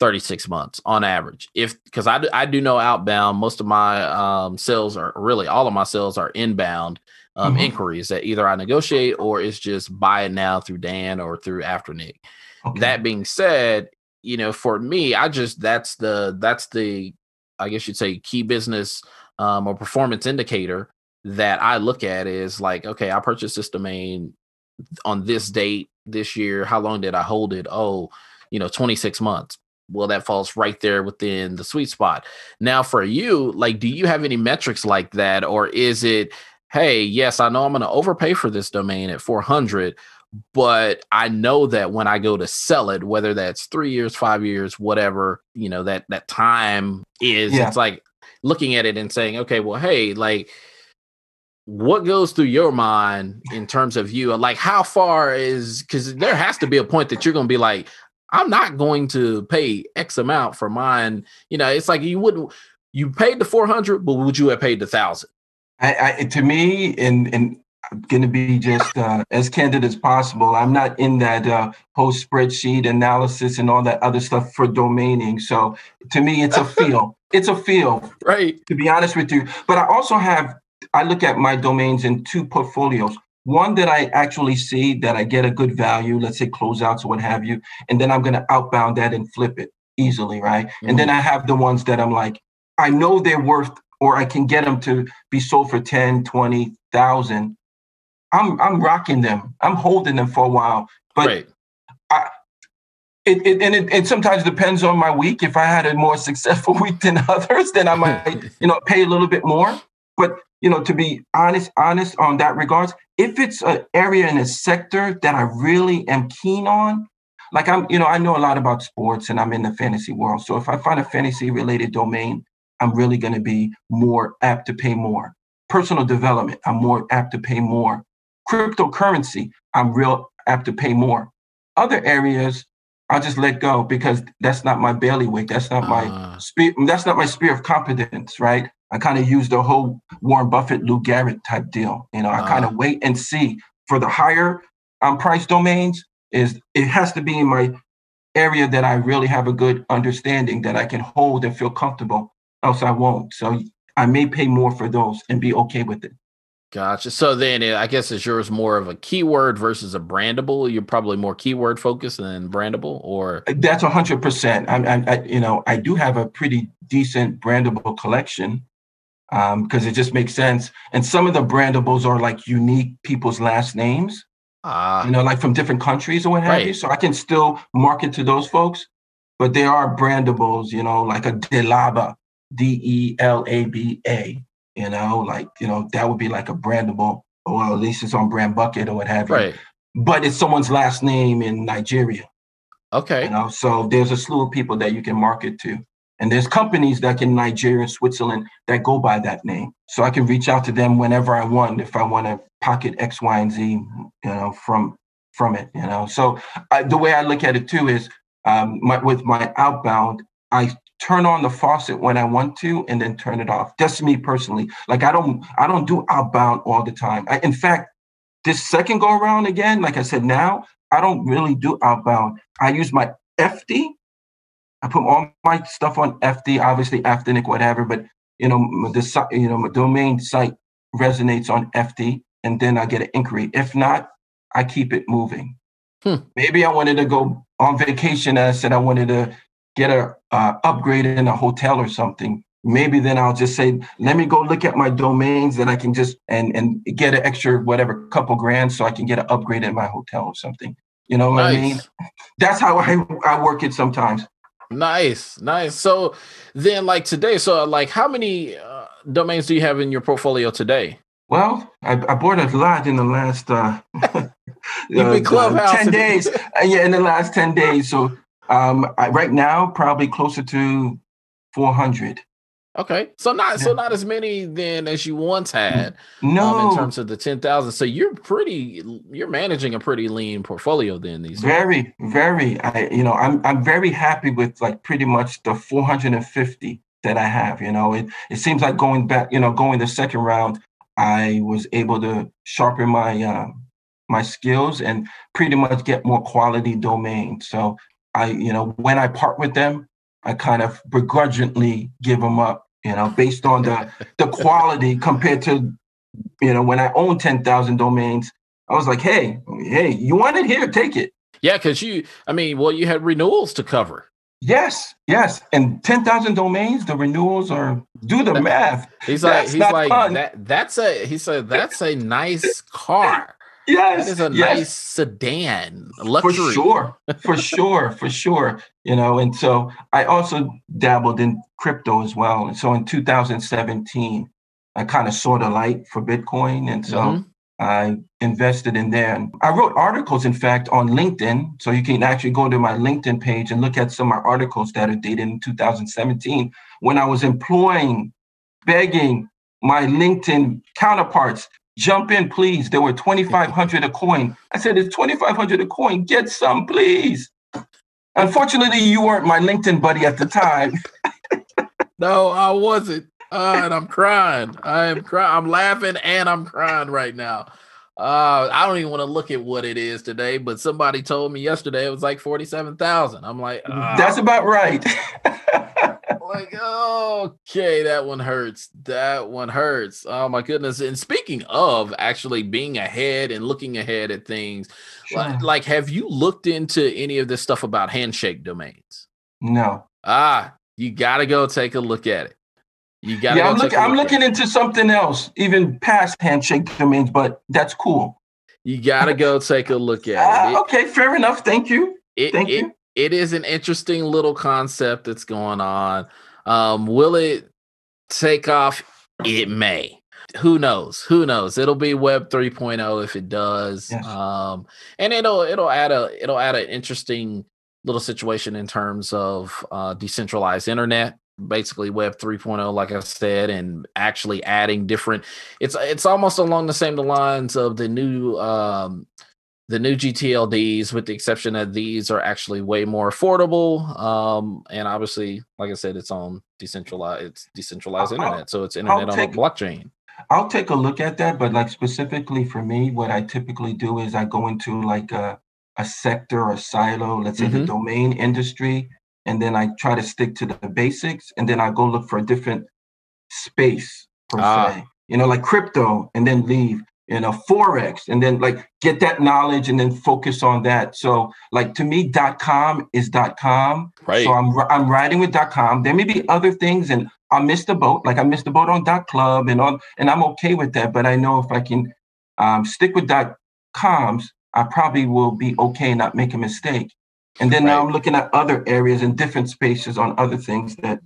36 months on average. If because I, I do know outbound, most of my um, sales are really all of my sales are inbound um, mm-hmm. inquiries that either I negotiate or it's just buy it now through Dan or through Afternic. Okay. That being said, you know, for me, I just that's the that's the I guess you'd say key business um, or performance indicator that I look at is like, okay, I purchased this domain on this date this year. How long did I hold it? Oh, you know, 26 months. Well, that falls right there within the sweet spot. Now, for you, like, do you have any metrics like that? Or is it, hey, yes, I know I'm going to overpay for this domain at 400, but I know that when I go to sell it, whether that's three years, five years, whatever, you know, that that time is, yeah. it's like looking at it and saying, okay, well, hey, like what goes through your mind in terms of you? Like how far is because there has to be a point that you're gonna be like, I'm not going to pay X amount for mine. You know, it's like you wouldn't you paid the 400, but would you have paid the thousand? I, I to me, in in going to be just uh, as candid as possible. I'm not in that uh, whole spreadsheet analysis and all that other stuff for domaining. So to me, it's a feel. it's a feel, right? To be honest with you, but I also have. I look at my domains in two portfolios. One that I actually see that I get a good value, let's say closeouts or what have you, and then I'm going to outbound that and flip it easily, right? Mm-hmm. And then I have the ones that I'm like, I know they're worth, or I can get them to be sold for 10, 20,000 I'm I'm rocking them. I'm holding them for a while. But right. I, it, it and it, it, sometimes depends on my week. If I had a more successful week than others, then I might, you know, pay a little bit more. But you know, to be honest, honest on that regards, if it's an area in a sector that I really am keen on, like I'm, you know, I know a lot about sports and I'm in the fantasy world. So if I find a fantasy related domain, I'm really going to be more apt to pay more. Personal development, I'm more apt to pay more cryptocurrency, I'm real apt to pay more. Other areas, I'll just let go because that's not my bailiwick. That's not my uh. spirit. That's not my sphere of competence, right? I kind of use the whole Warren Buffett, Lou Garrett type deal. You know, I uh. kind of wait and see. For the higher um, price domains, is it has to be in my area that I really have a good understanding that I can hold and feel comfortable. Else I won't. So I may pay more for those and be okay with it. Gotcha. So then, I guess is yours more of a keyword versus a brandable? You're probably more keyword focused than brandable, or that's hundred percent. I'm, I, you know, I do have a pretty decent brandable collection because um, it just makes sense. And some of the brandables are like unique people's last names, uh, you know, like from different countries or what have right. you. So I can still market to those folks, but they are brandables, you know, like a Delaba, D E L A B A you know, like, you know, that would be like a brandable, or at least it's on brand bucket or what have you. Right. But it's someone's last name in Nigeria. Okay. You know, so there's a slew of people that you can market to. And there's companies that in Nigeria, and Switzerland that go by that name. So I can reach out to them whenever I want if I want to pocket X, Y, and Z, you know, from from it. You know, so I, the way I look at it too is um, my, with my outbound, I turn on the faucet when I want to and then turn it off. That's me personally. Like I don't I don't do outbound all the time. I, in fact, this second go around again, like I said now, I don't really do outbound. I use my FD. I put all my stuff on FD, obviously Afternic, whatever, but you know, the you know, my domain site resonates on FD and then I get an inquiry. If not, I keep it moving. Hmm. Maybe I wanted to go on vacation. I said I wanted to get a uh, upgrade in a hotel or something, maybe then I'll just say, let me go look at my domains that I can just and and get an extra whatever couple grand so I can get an upgrade in my hotel or something. You know what nice. I mean? That's how I I work it sometimes. Nice, nice. So then, like today, so like how many uh, domains do you have in your portfolio today? Well, I, I bought a lot in the last uh, You've been uh, clubhouse ten days. Uh, yeah, in the last ten days. So um, I, right now, probably closer to 400. Okay, so not so not as many then as you once had. No, um, in terms of the ten thousand. So you're pretty, you're managing a pretty lean portfolio then. These very, days. very. I you know I'm I'm very happy with like pretty much the 450 that I have. You know, it it seems like going back, you know, going the second round, I was able to sharpen my uh, my skills and pretty much get more quality domain. So I, you know, when I part with them, I kind of begrudgingly give them up, you know, based on the the quality compared to, you know, when I own ten thousand domains, I was like, hey, hey, you want it here, take it. Yeah, because you, I mean, well, you had renewals to cover. Yes, yes, and ten thousand domains, the renewals are do the math. He's like, he's like fun. that. That's a. He said that's a nice car. Yes, that is a yes. nice sedan, luxury. For sure, for sure, for sure. You know, and so I also dabbled in crypto as well. And so in 2017, I kind of saw the light for Bitcoin, and so mm-hmm. I invested in there. And I wrote articles, in fact, on LinkedIn. So you can actually go to my LinkedIn page and look at some of my articles that are dated in 2017 when I was employing, begging my LinkedIn counterparts Jump in, please. There were 2,500 a coin. I said, it's 2,500 a coin. Get some, please. Unfortunately, you weren't my LinkedIn buddy at the time. no, I wasn't. Uh, and I'm crying. I am crying. I'm laughing and I'm crying right now. Uh, I don't even want to look at what it is today, but somebody told me yesterday it was like 47,000. I'm like, uh, that's about right. like, okay, that one hurts. That one hurts. Oh my goodness. And speaking of actually being ahead and looking ahead at things, sure. like, like, have you looked into any of this stuff about handshake domains? No. Ah, you got to go take a look at it. You gotta Yeah, I'm looking. I'm looking into something else, even past handshake domains, but that's cool. You got to go take a look at uh, it. Okay, fair enough. Thank you. It, Thank it, you. It is an interesting little concept that's going on. Um, will it take off? It may. Who knows? Who knows? It'll be Web 3.0 if it does. Yes. Um, and it'll it'll add a it'll add an interesting little situation in terms of uh, decentralized internet basically web 3.0 like i said and actually adding different it's it's almost along the same lines of the new um the new gtlds with the exception that these are actually way more affordable um and obviously like i said it's on decentralized it's decentralized internet I'll, so it's internet on a blockchain i'll take a look at that but like specifically for me what i typically do is i go into like a a sector or silo let's say mm-hmm. the domain industry and then I try to stick to the basics, and then I go look for a different space per ah. se. You know, like crypto, and then leave. You know, forex, and then like get that knowledge, and then focus on that. So, like to me, dot com is dot com. Right. So I'm I'm riding with dot com. There may be other things, and I missed the boat. Like I missed the boat on dot club, and on, and I'm okay with that. But I know if I can um, stick with dot coms, I probably will be okay, not make a mistake. And then right. now I'm looking at other areas and different spaces on other things that,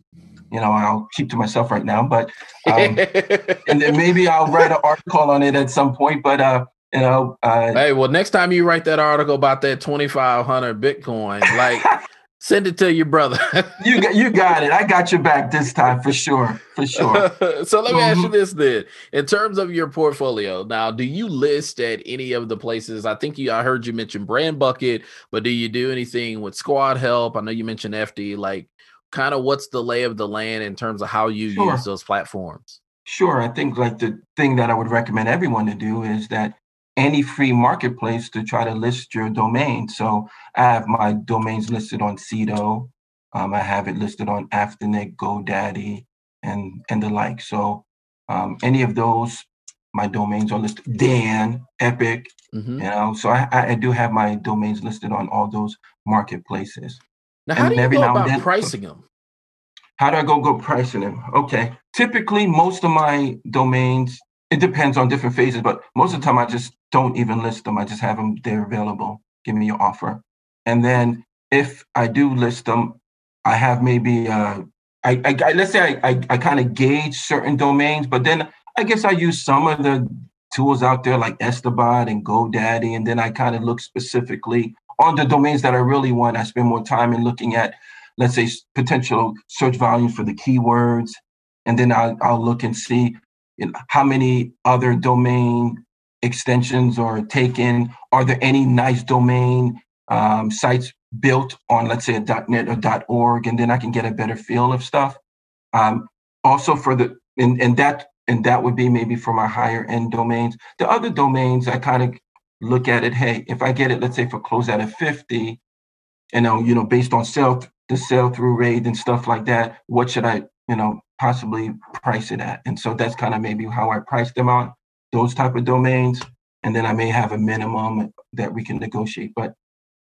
you know, I'll keep to myself right now. But um, and then maybe I'll write an article on it at some point. But uh, you know, uh, hey, well, next time you write that article about that 2,500 Bitcoin, like Send it to your brother. you got you got it. I got your back this time for sure. For sure. so let me ask you mm-hmm. this then. In terms of your portfolio, now do you list at any of the places? I think you I heard you mention Brand Bucket, but do you do anything with Squad Help? I know you mentioned FD. Like kind of what's the lay of the land in terms of how you sure. use those platforms? Sure. I think like the thing that I would recommend everyone to do is that any free marketplace to try to list your domain. So I have my domains listed on Sedo. Um, I have it listed on Afternic, GoDaddy, and and the like. So um, any of those, my domains are listed. Dan, Epik, mm-hmm. you know. So I, I do have my domains listed on all those marketplaces. Now, how and do you go about then, pricing them? How do I go go pricing them? Okay. Typically, most of my domains it depends on different phases, but most of the time I just don't even list them. I just have them there available. Give me your offer. And then if I do list them, I have maybe uh, I, I, I let's say I, I, I kind of gauge certain domains, but then I guess I use some of the tools out there like Estibot and GoDaddy, and then I kind of look specifically on the domains that I really want. I spend more time in looking at, let's say, potential search volumes for the keywords, and then I'll, I'll look and see you know, how many other domain extensions are taken? Are there any nice domain um, sites built on, let's say, a .net or .org, and then I can get a better feel of stuff. Um, also, for the and, and that and that would be maybe for my higher end domains. The other domains, I kind of look at it. Hey, if I get it, let's say for close out of fifty, you know, you know, based on sell the sell through rate and stuff like that, what should I, you know, possibly price it at. And so that's kind of maybe how I price them out, those type of domains. And then I may have a minimum that we can negotiate. But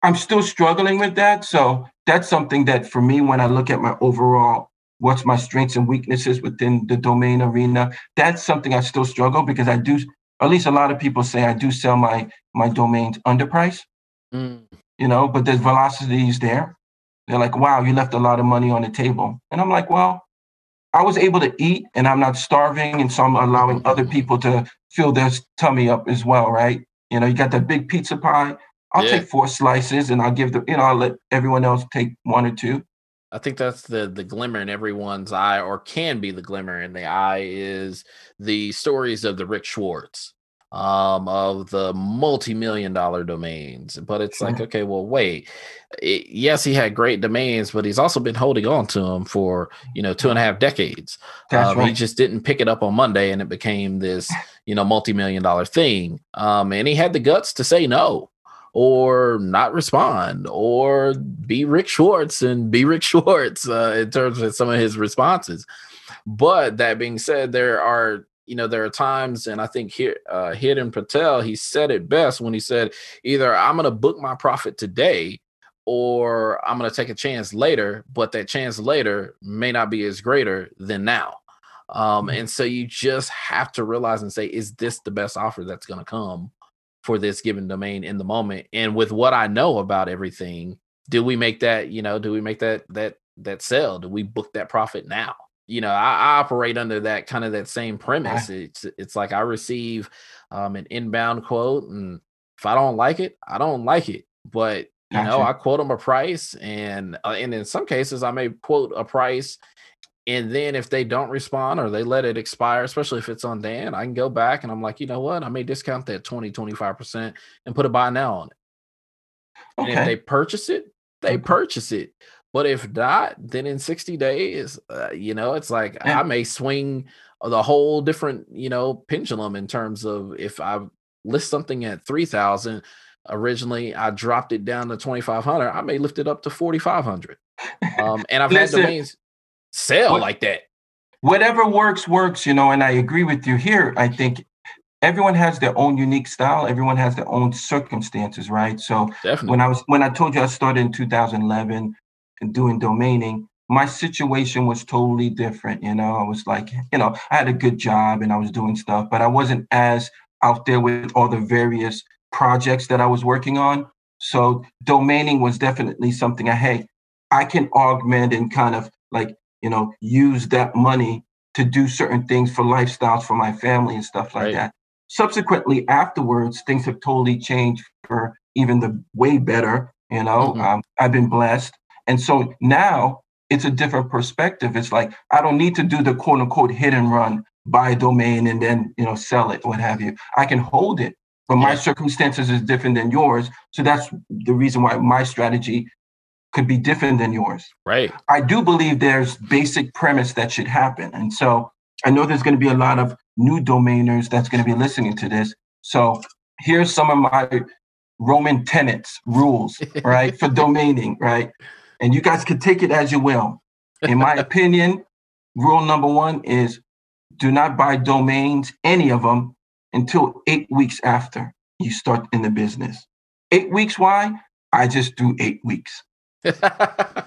I'm still struggling with that. So that's something that for me, when I look at my overall, what's my strengths and weaknesses within the domain arena, that's something I still struggle because I do, at least a lot of people say I do sell my my domains underpriced. Mm. You know, but there's velocities there. They're like, wow, you left a lot of money on the table. And I'm like, well, I was able to eat and I'm not starving. And so I'm allowing other people to fill their tummy up as well, right? You know, you got that big pizza pie. I'll yeah. take four slices and I'll give the, you know, I'll let everyone else take one or two. I think that's the the glimmer in everyone's eye, or can be the glimmer in the eye, is the stories of the Rick Schwartz. Um, of the multi-million dollar domains. But it's like, okay, well, wait. It, yes, he had great domains, but he's also been holding on to them for you know two and a half decades. Um, right. He just didn't pick it up on Monday, and it became this you know multi-million dollar thing. Um, and he had the guts to say no or not respond or be Rick Schwartz and be Rick Schwartz uh, in terms of some of his responses. But that being said, there are you know there are times, and I think here uh, Hiten Patel he said it best when he said either I'm going to book my profit today or I'm going to take a chance later, but that chance later may not be as greater than now. Um, mm-hmm. and so you just have to realize and say, is this the best offer that's going to come for this given domain in the moment? And with what I know about everything, do we make that, you know, do we make that that that sell? Do we book that profit now? You know, I, I, operate under that kind of that same premise. It's it's like I receive um, an inbound quote, and if I don't like it, I don't like it. But you gotcha. know, I quote them a price, and uh, and in some cases, I may quote a price, and then if they don't respond or they let it expire, especially if it's on Dan, I can go back and I'm like, you know what, I may discount that 20, 25 percent and put a buy now on it. Okay. And if they purchase it, they purchase it. But if not, then in 60 days, uh, you know, it's like yeah. I may swing the whole different, you know, pendulum in terms of if I list something at 3000 originally I dropped it down to 2500, I may lift it up to 4500. Um, and I've Listen, had domains sell what, like that. Whatever works works, you know, and I agree with you here. I think everyone has their own unique style everyone has their own circumstances right so Definitely. when i was when i told you i started in 2011 and doing domaining, my situation was totally different. You know, I was like, you know, I had a good job and I was doing stuff, but I wasn't as out there with all the various projects that I was working on. So domaining was definitely something I, hey, I can augment and kind of like, you know, use that money to do certain things for lifestyles for my family and stuff like right. that. Subsequently, afterwards, things have totally changed for even the way better. You know, mm-hmm. um, I've been blessed. And so now it's a different perspective. It's like I don't need to do the quote unquote hit and run, buy a domain and then you know sell it, what have you. I can hold it, but my circumstances is different than yours. So that's the reason why my strategy could be different than yours. Right. I do believe there's basic premise that should happen. And so I know there's going to be a lot of new domainers that's going to be listening to this. So here's some of my Roman tenets, rules, right, for domaining, right? And you guys can take it as you will. In my opinion, rule number one is do not buy domains, any of them, until eight weeks after you start in the business. Eight weeks, why? I just do eight weeks. but,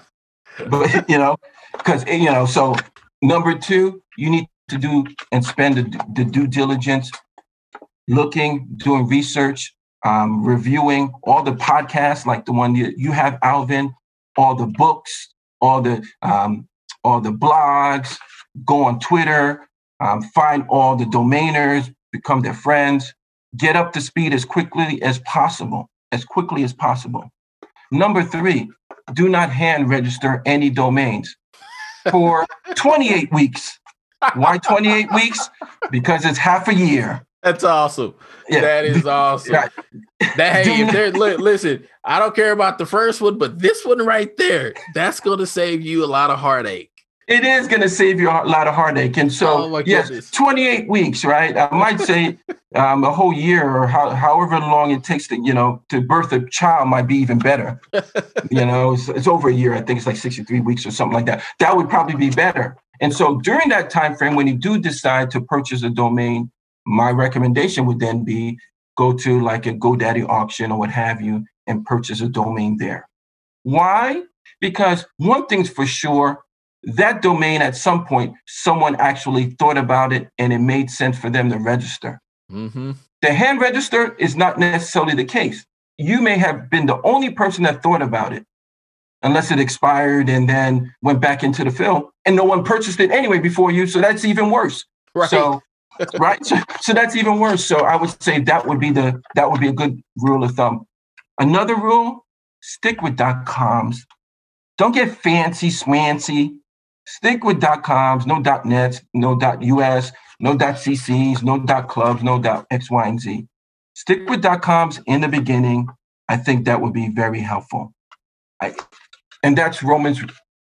you know, because, you know, so number two, you need to do and spend the, the due diligence looking, doing research, um, reviewing all the podcasts like the one you, you have, Alvin, all the books, all the um, all the blogs, go on Twitter, um, find all the domainers, become their friends, get up to speed as quickly as possible, as quickly as possible. Number three, do not hand register any domains for 28 weeks. Why 28 weeks? Because it's half a year. That's awesome. Yeah. That is awesome. That hey, if there listen, I don't care about the first one, but this one right there, that's going to save you a lot of heartache. It is going to save you a lot of heartache, and so oh yes, twenty eight weeks, right? I might say um, a whole year or how, however long it takes to you know to birth a child might be even better. you know, it's, it's over a year. I think it's like sixty three weeks or something like that. That would probably be better. And so during that time frame, when you do decide to purchase a domain, my recommendation would then be go to like a GoDaddy auction or what have you and purchase a domain there. Why? Because one thing's for sure, that domain at some point, someone actually thought about it and it made sense for them to register. Mm-hmm. The hand register is not necessarily the case. You may have been the only person that thought about it, unless it expired and then went back into the film, and no one purchased it anyway before you. So that's even worse. Right. So right? So, so that's even worse. So I would say that would be the that would be a good rule of thumb. Another rule: stick with dot coms. Don't get fancy swancy. Stick with .coms, no dot .nets, no dot .us, no dot .cc's, no dot .clubs, no .x, y, and z. Stick with .coms in the beginning. I think that would be very helpful. I, and that's Roman's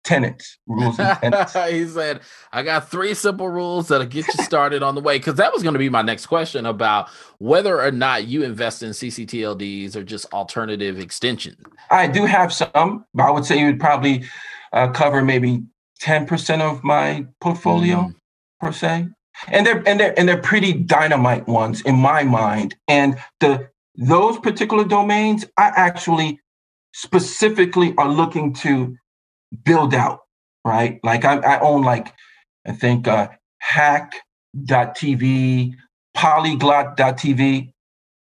tenets, rules and tenets. he said, I got three simple rules that'll get you started on the way. Because that was going to be my next question about whether or not you invest in CCTLDs or just alternative extensions. I do have some, but I would say you would probably uh, cover maybe 10% of my portfolio mm. per se. And they're and they're and they're pretty dynamite ones in my mind. And the those particular domains, I actually specifically are looking to build out, right? Like I, I own like, I think uh, hack.tv, polyglot.tv.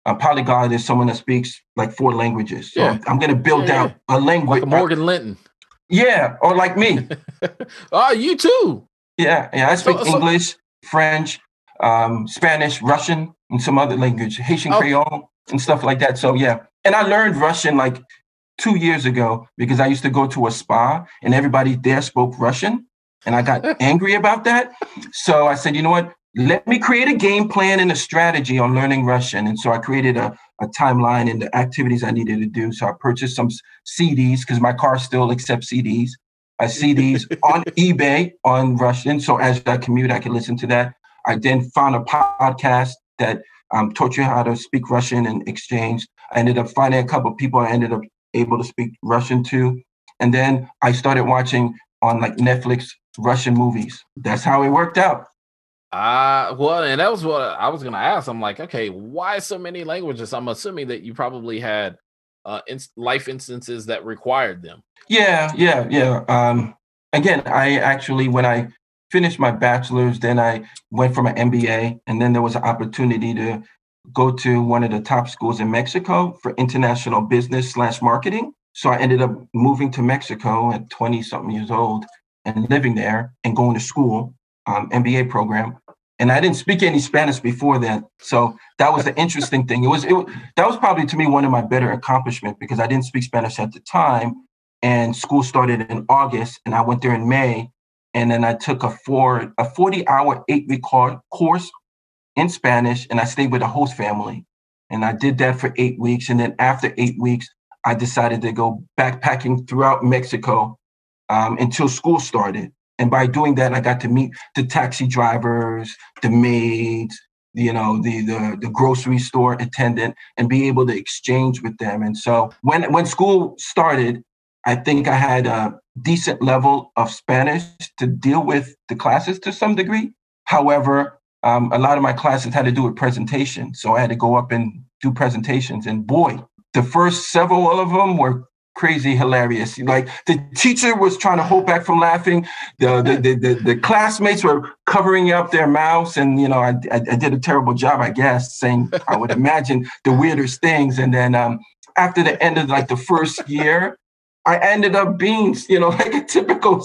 A polyglot is someone that speaks like four languages. So yeah. I'm, I'm going to build yeah, out yeah. a language. Like Morgan Linton. Yeah, or like me. oh, you too. Yeah, yeah. I speak so, so, English, French, um, Spanish, Russian, and some other language, Haitian okay. Creole, and stuff like that. So yeah, and I learned Russian like two years ago because I used to go to a spa and everybody there spoke Russian. And I got angry about that. So I said, you know what? Let me create a game plan and a strategy on learning Russian. And so I created a, a timeline and the activities I needed to do. So I purchased some CDs because my car still accepts CDs. I CDs on eBay on Russian. So as I commute, I can listen to that. I then found a podcast that um, taught you how to speak Russian and exchange. I ended up finding a couple of people I ended up able to speak Russian to. And then I started watching on like Netflix Russian movies. That's how it worked out. Uh well, and that was what I was gonna ask. I'm like, okay, why so many languages? I'm assuming that you probably had uh in- life instances that required them. Yeah, yeah, yeah. Um again, I actually when I finished my bachelor's, then I went for my MBA, and then there was an opportunity to go to one of the top schools in Mexico for international business slash marketing. So I ended up moving to Mexico at 20 something years old and living there and going to school, um, MBA program. And I didn't speak any Spanish before that. So that was the interesting thing. It was, it, that was probably to me one of my better accomplishments because I didn't speak Spanish at the time. And school started in August and I went there in May. And then I took a four, a 40 hour, eight week course in Spanish and I stayed with a host family. And I did that for eight weeks. And then after eight weeks, I decided to go backpacking throughout Mexico um, until school started. And by doing that, I got to meet the taxi drivers, the maids, you know, the, the the grocery store attendant, and be able to exchange with them. And so when when school started, I think I had a decent level of Spanish to deal with the classes to some degree. However, um, a lot of my classes had to do with presentation. So I had to go up and do presentations. And boy, the first several of them were crazy hilarious. Like the teacher was trying to hold back from laughing. The the, the, the, the classmates were covering up their mouths. And, you know, I, I, I, did a terrible job, I guess, saying, I would imagine the weirdest things. And then um, after the end of like the first year, I ended up being, you know, like a typical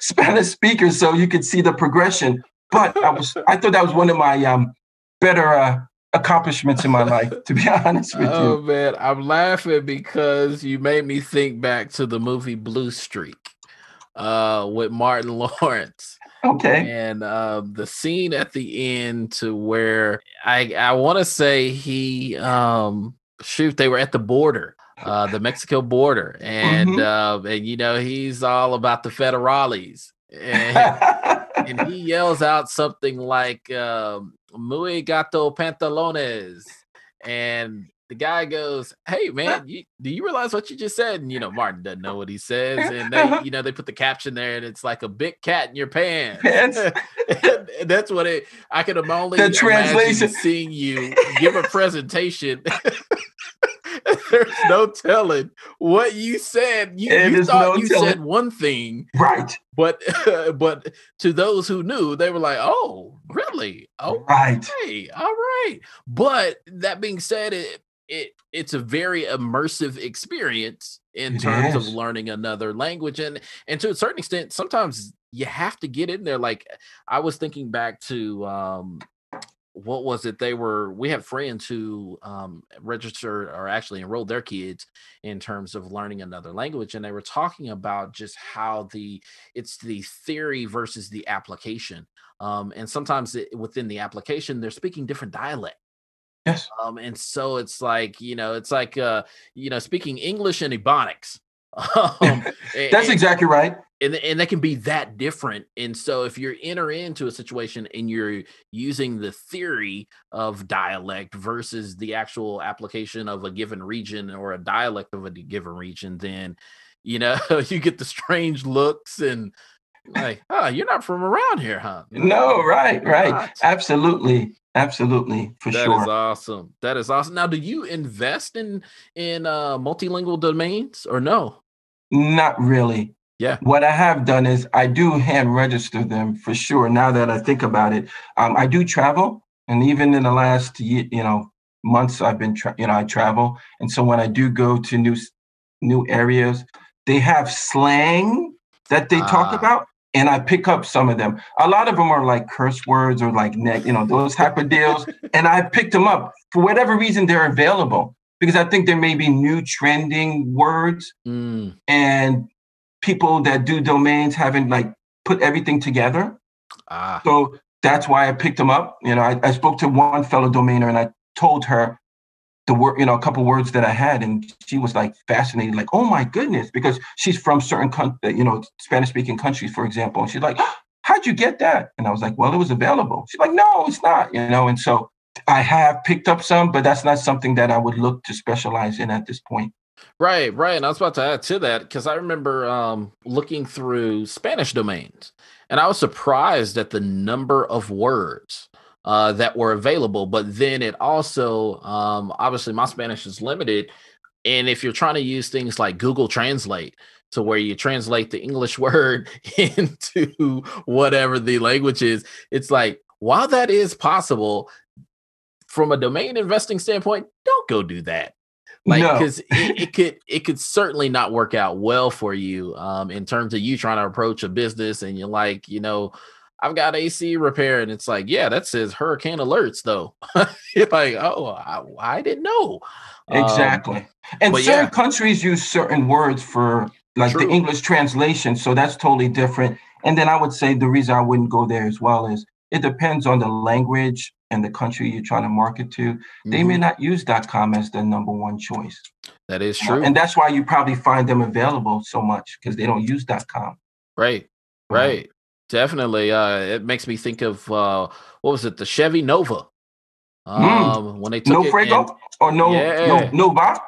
Spanish speaker. So you could see the progression. But I was I thought that was one of my um, better uh, accomplishments in my life, to be honest with oh, you. Oh man, I'm laughing because you made me think back to the movie Blue Streak uh, with Martin Lawrence. Okay. And uh, the scene at the end to where I I want to say he um shoot they were at the border uh the Mexico border and mm-hmm. uh and you know he's all about the federales and and he yells out something like um, "Muy gato pantalones," and the guy goes, "Hey man, you, do you realize what you just said?" And you know, Martin doesn't know what he says, and they, you know, they put the caption there, and it's like a big cat in your pants. pants. that's what it. I can only the translation seeing you give a presentation There's no telling what you said. You, you thought no you telling. said one thing, right? But uh, but to those who knew, they were like, "Oh, really? Oh, right, hey, all right." But that being said, it it it's a very immersive experience in it terms is. of learning another language, and and to a certain extent, sometimes you have to get in there. Like I was thinking back to um what was it they were we have friends who um registered or actually enrolled their kids in terms of learning another language and they were talking about just how the it's the theory versus the application um and sometimes it, within the application they're speaking different dialect Yes. um and so it's like you know it's like uh you know speaking english and ebonics um That's and- exactly right. And and that can be that different. And so if you're enter into a situation and you're using the theory of dialect versus the actual application of a given region or a dialect of a given region, then you know you get the strange looks and like, oh, you're not from around here, huh? No, right, right. Absolutely. Absolutely. For That sure. That is awesome. That is awesome. Now, do you invest in in uh, multilingual domains or no? Not really. Yeah. What I have done is I do hand register them for sure. Now that I think about it, um, I do travel, and even in the last ye- you know months, I've been tra- you know I travel, and so when I do go to new new areas, they have slang that they talk Ah. about, and I pick up some of them. A lot of them are like curse words or like neg- you know those type of deals, and I picked them up for whatever reason they're available because I think there may be new trending words Mm, and people that do domains haven't like put everything together. ah, So that's why I picked them up. You know, I, I spoke to one fellow domainer and I told her the word, you know, a couple words that I had, and she was like fascinated, like, oh my goodness, because she's from certain, uh, you know, Spanish speaking countries, for example. And she's like, how'd you get that? And I was like, well, it was available. She's like, no, it's not, you know, and so I have picked up some, but that's not something that I would look to specialize in at this point. Right, right. And I was about to add to that because I remember um, looking through Spanish domains and I was surprised at the number of words uh, that were available. But then it also, um, obviously, my Spanish is limited. And if you're trying to use things like Google Translate, to where you translate the English word into whatever the language is, it's like, while that is possible, from a domain investing standpoint, don't go do that like No. because it, it could it could certainly not work out well for you um in terms of you trying to approach a business and you're like you know i've got ac repair and it's like yeah that says hurricane alerts though you're like oh i, I didn't know Um, Exactly. and certain yeah. countries use certain words for like True. the English translation. So that's totally different. And then I would say the reason I wouldn't go there as well is it depends on the language and the country you're trying to market to. They mhm, may not use .com as their number one choice. that is true And that's why you probably find them available so much because they don't use .com. right right definitely uh it makes me think of uh what was it the chevy nova um when they took No it Fuego and- or no Yeah. no Nova?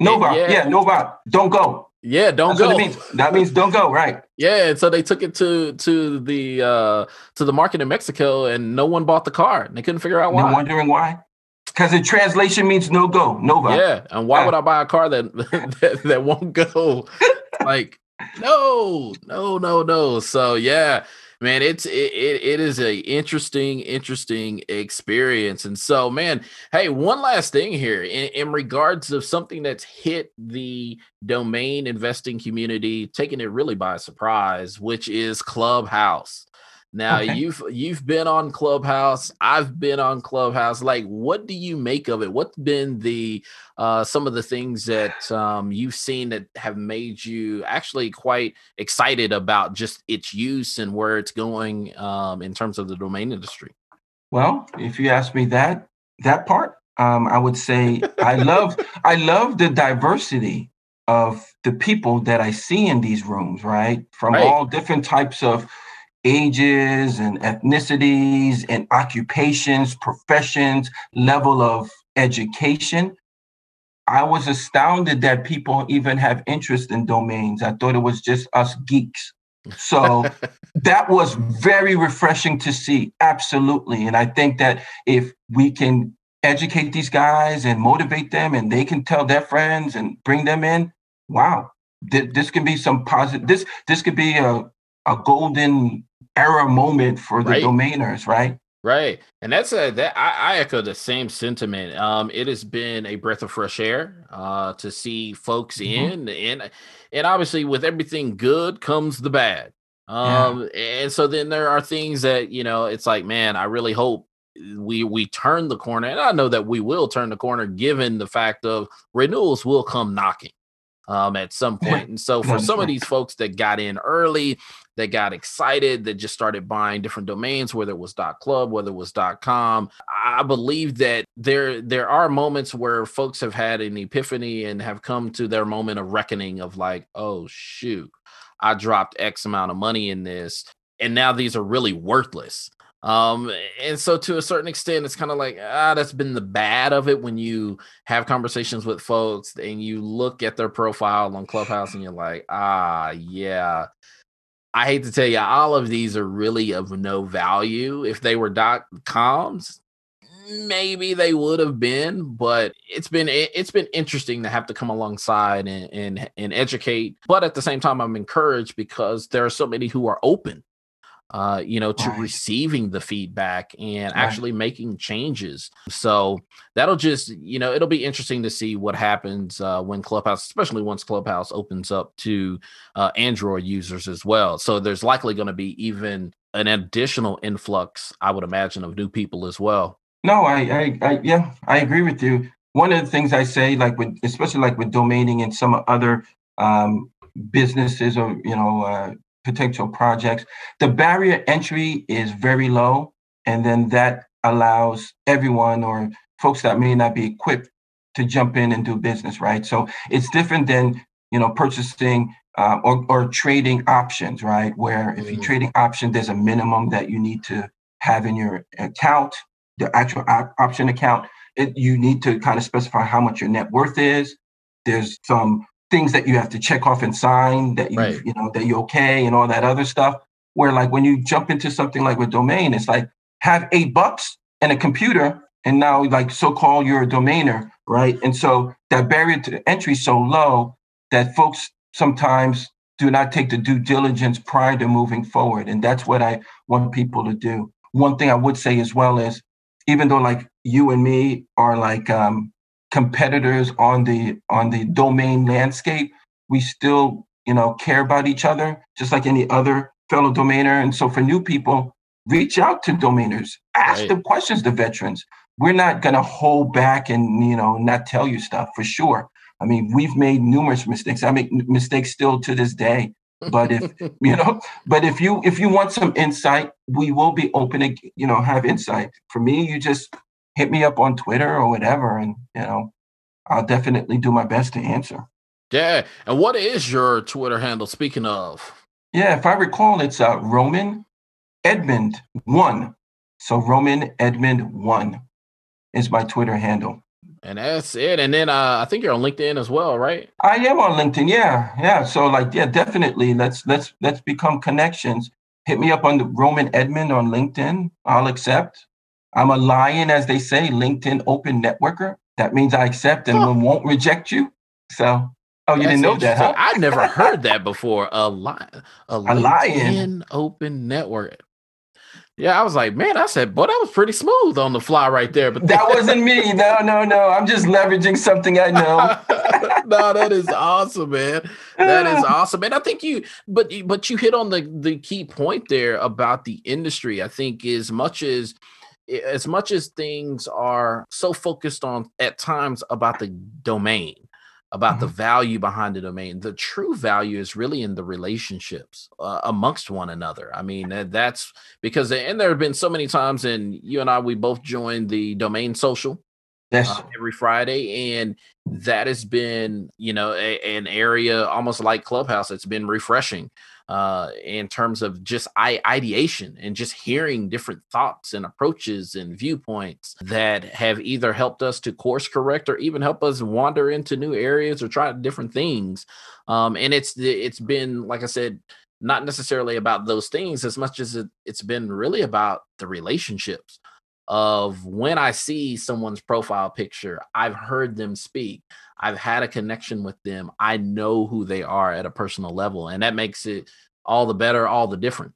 Nova. yeah. Yeah, Nova. Don't go. yeah don't That's go means. That means don't go, right? Yeah, and so they took it to to the uh to the market in Mexico and no one bought the car. And they couldn't figure out why. wondering why? Because the translation means no go, Nova. Yeah, and why Yeah. would I buy a car that that, that won't go? like, no, no, no, no. So yeah, man, it's it it, it is a interesting, interesting experience. And so, man, hey, one last thing here in, in regards of something that's hit the domain investing community, taking it really by surprise, which is Clubhouse. Now Okay. you've you've been on Clubhouse. I've been on Clubhouse. Like, what do you make of it? What's been the uh, some of the things that um, you've seen that have made you actually quite excited about just its use and where it's going um, in terms of the domain industry? Well, if you ask me that that part, um, I would say I love I love the diversity of the people that I see in these rooms, right? From Right. all different types of ages and ethnicities and occupations, professions, level of education. I was astounded that people even have interest in domains. I thought it was just us geeks. So that was very refreshing to see. Absolutely. And I think that if we can educate these guys and motivate them and they can tell their friends and bring them in, wow, th- this can be some positive, this, this could be a, a golden era moment for the Right. domainers, right? Right, and that's a that I, I echo the same sentiment. Um, it has been a breath of fresh air uh, to see folks Mhm. in, and and obviously with everything good comes the bad. Yeah. Um, and so then there are things that you know it's like, man, I really hope we we turn the corner, and I know that we will turn the corner given the fact of renewals will come knocking um, at some point. And so for some of these folks that got in early, that got excited, that just started buying different domains, whether it was .club, whether it was .com, I believe that there there are moments where folks have had an epiphany and have come to their moment of reckoning of like, oh shoot, I dropped X amount of money in this, and now these are really worthless. Um, and so to a certain extent, it's kind of like, ah, that's been the bad of it when you have conversations with folks and you look at their profile on Clubhouse and you're like, ah, yeah. I hate to tell you, all of these are really of no value. If they were dot coms, maybe they would have been, but it's been it's been interesting to have to come alongside and and, and educate. But at the same time, I'm encouraged because there are so many who are open uh, you know, to right. receiving the feedback and right. actually making changes. So that'll just, you know, it'll be interesting to see what happens uh, when Clubhouse, especially once Clubhouse opens up to uh, Android users as well. So there's likely going to be even an additional influx, I would imagine, of new people as well. No, I, I, I yeah, I agree with you. One of the things I say, like with, especially like with domaining and some other um, businesses or you know uh, potential projects. The barrier entry is very low, and then that allows everyone or folks that may not be equipped to jump in and do business, right? So it's different than you know purchasing uh, or, or trading options, right? Where if you're mm-hmm. trading options, there's a minimum that you need to have in your account, the actual op- option account. It, you need to kind of specify how much your net worth is. There's some things that you have to check off and sign that you right. you know that you're okay and all that other stuff. Where like when you jump into something like with domain, it's like have eight bucks and a computer, and now like so called you're a domainer, right? And so that barrier to entry is so low that folks sometimes do not take the due diligence prior to moving forward, and that's what I want people to do. One thing I would say as well is, even though like you and me are like um, competitors on the on the domain landscape, we still you know care about each other just like any other fellow domainer. And so for new people, reach out to domainers, ask right. them questions. The veterans, we're not going to hold back and you know not tell you stuff for sure. I mean, we've made numerous mistakes. I make mistakes still to this day. But if you know, but if you if you want some insight, we will be open to you know have insight. For me, you just hit me up on Twitter or whatever, and you know, I'll definitely do my best to answer. Yeah, and what is your Twitter handle? Speaking of, yeah, if I recall, it's uh, Roman Edmund one. So Roman Edmund one is my Twitter handle. And that's it. And then uh, I think you're on LinkedIn as well, right? I am on LinkedIn. Yeah, yeah. So like, yeah, definitely. Let's let's let's become connections. Hit me up on the Roman Edmund on LinkedIn. I'll accept. I'm a lion, as they say, LinkedIn open networker. That means I accept and huh. won't reject you. So, oh, you That's didn't know that, huh? I never heard that before. A lion, a, a lion open network. Yeah, I was like, man, I said, boy, that was pretty smooth on the fly right there. But that wasn't me. No, no, no. I'm just leveraging something I know. no, that is awesome, man. That is awesome. And I think you, but but you hit on the the key point there about the industry. I think as much as as much as things are so focused on at times about the domain about mm-hmm. the value behind the domain the true value is really in the relationships uh, amongst one another i mean that's because and there have been so many times and you and i we both joined the domain social yes. Uh, every friday and that has been you know a, an area almost like clubhouse it's been refreshing uh, in terms of just ideation and just hearing different thoughts and approaches and viewpoints that have either helped us to course correct or even help us wander into new areas or try different things. Um, and it's it's been like I said, not necessarily about those things as much as it, it's been really about the relationships of when I see someone's profile picture, I've heard them speak. I've had a connection with them. I know who they are at a personal level. And that makes it all the better, all the different.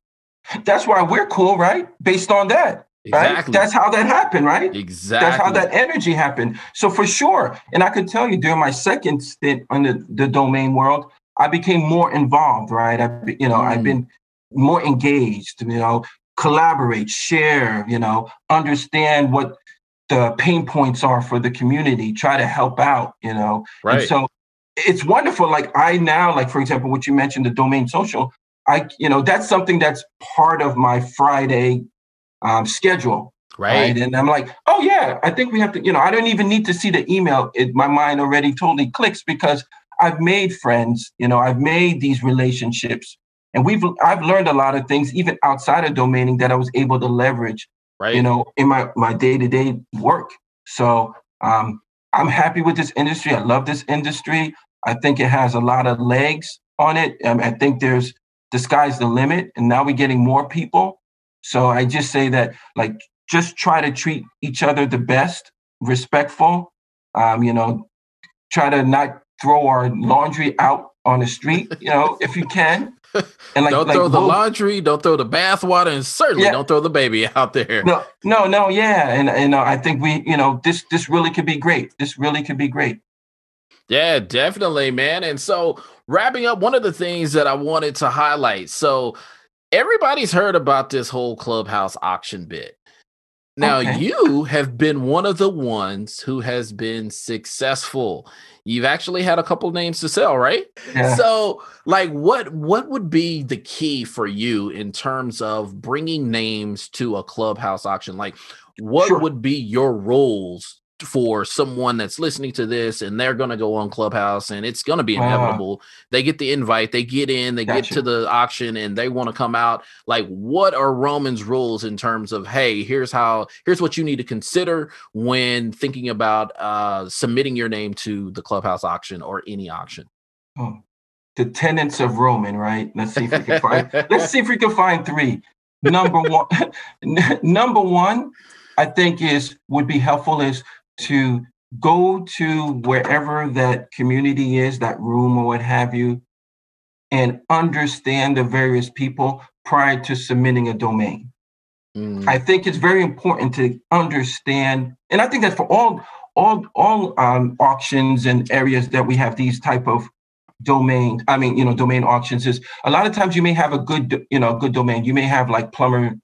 That's why we're cool, right? Based on that. Exactly. Right? That's how that happened, right? Exactly. That's how that energy happened. So for sure, and I could tell you during my second stint on the, the domain world, I became more involved, right? I, you know, mm. I've been more engaged, you know, collaborate, share, you know, understand what the pain points are for the community, try to help out, you know. Right. And so it's wonderful. Like I now, like for example, what you mentioned, the domain social, I, you know, that's something that's part of my Friday um, schedule. Right. right. And I'm like, oh yeah, I think we have to, you know, I don't even need to see the email. It, my mind already totally clicks because I've made friends, you know, I've made these relationships and we've I've learned a lot of things even outside of domaining that I was able to leverage, right. you know, in my my day-to-day work. So um I'm happy with this industry. I love this industry. I think it has a lot of legs on it. Um, I think there's the sky's the limit, and now we're getting more people. So I just say that, like, just try to treat each other the best, respectful. Um, you know, try to not throw our laundry out on the street. You know, if you can. And like, don't like, throw the laundry, don't throw the bathwater, and certainly yeah. don't throw the baby out there. No, no, no, yeah, and and uh, I think we, you know, this this really could be great. This really could be great. Yeah, definitely, man. And so, wrapping up, one of the things that I wanted to highlight. So, everybody's heard about this whole clubhouse auction bit. Now, okay. you have been one of the ones who has been successful. You've actually had a couple names to sell, right? Yeah. So, like what what would be the key for you in terms of bringing names to a clubhouse auction? Like what sure. would be your roles for someone that's listening to this and they're going to go on clubhouse and it's going to be inevitable. Uh, they get the invite they get in they get you. to the auction and they want to come out. Like what are roman's rules in terms of hey here's how here's what you need to consider when thinking about uh submitting your name to the clubhouse auction or any auction? Oh, the tenants of roman right? Let's see if we can find let's see if we can find three. Number one number one I think is would be helpful is to go to wherever that community is, that room or what have you, and understand the various people prior to submitting a domain. Mm. I think it's very important to understand, and I think that's for all all all um, auctions and areas that we have these type of domain. I mean, you know, domain auctions is a lot of times you may have a good, you know, good domain. You may have like plumber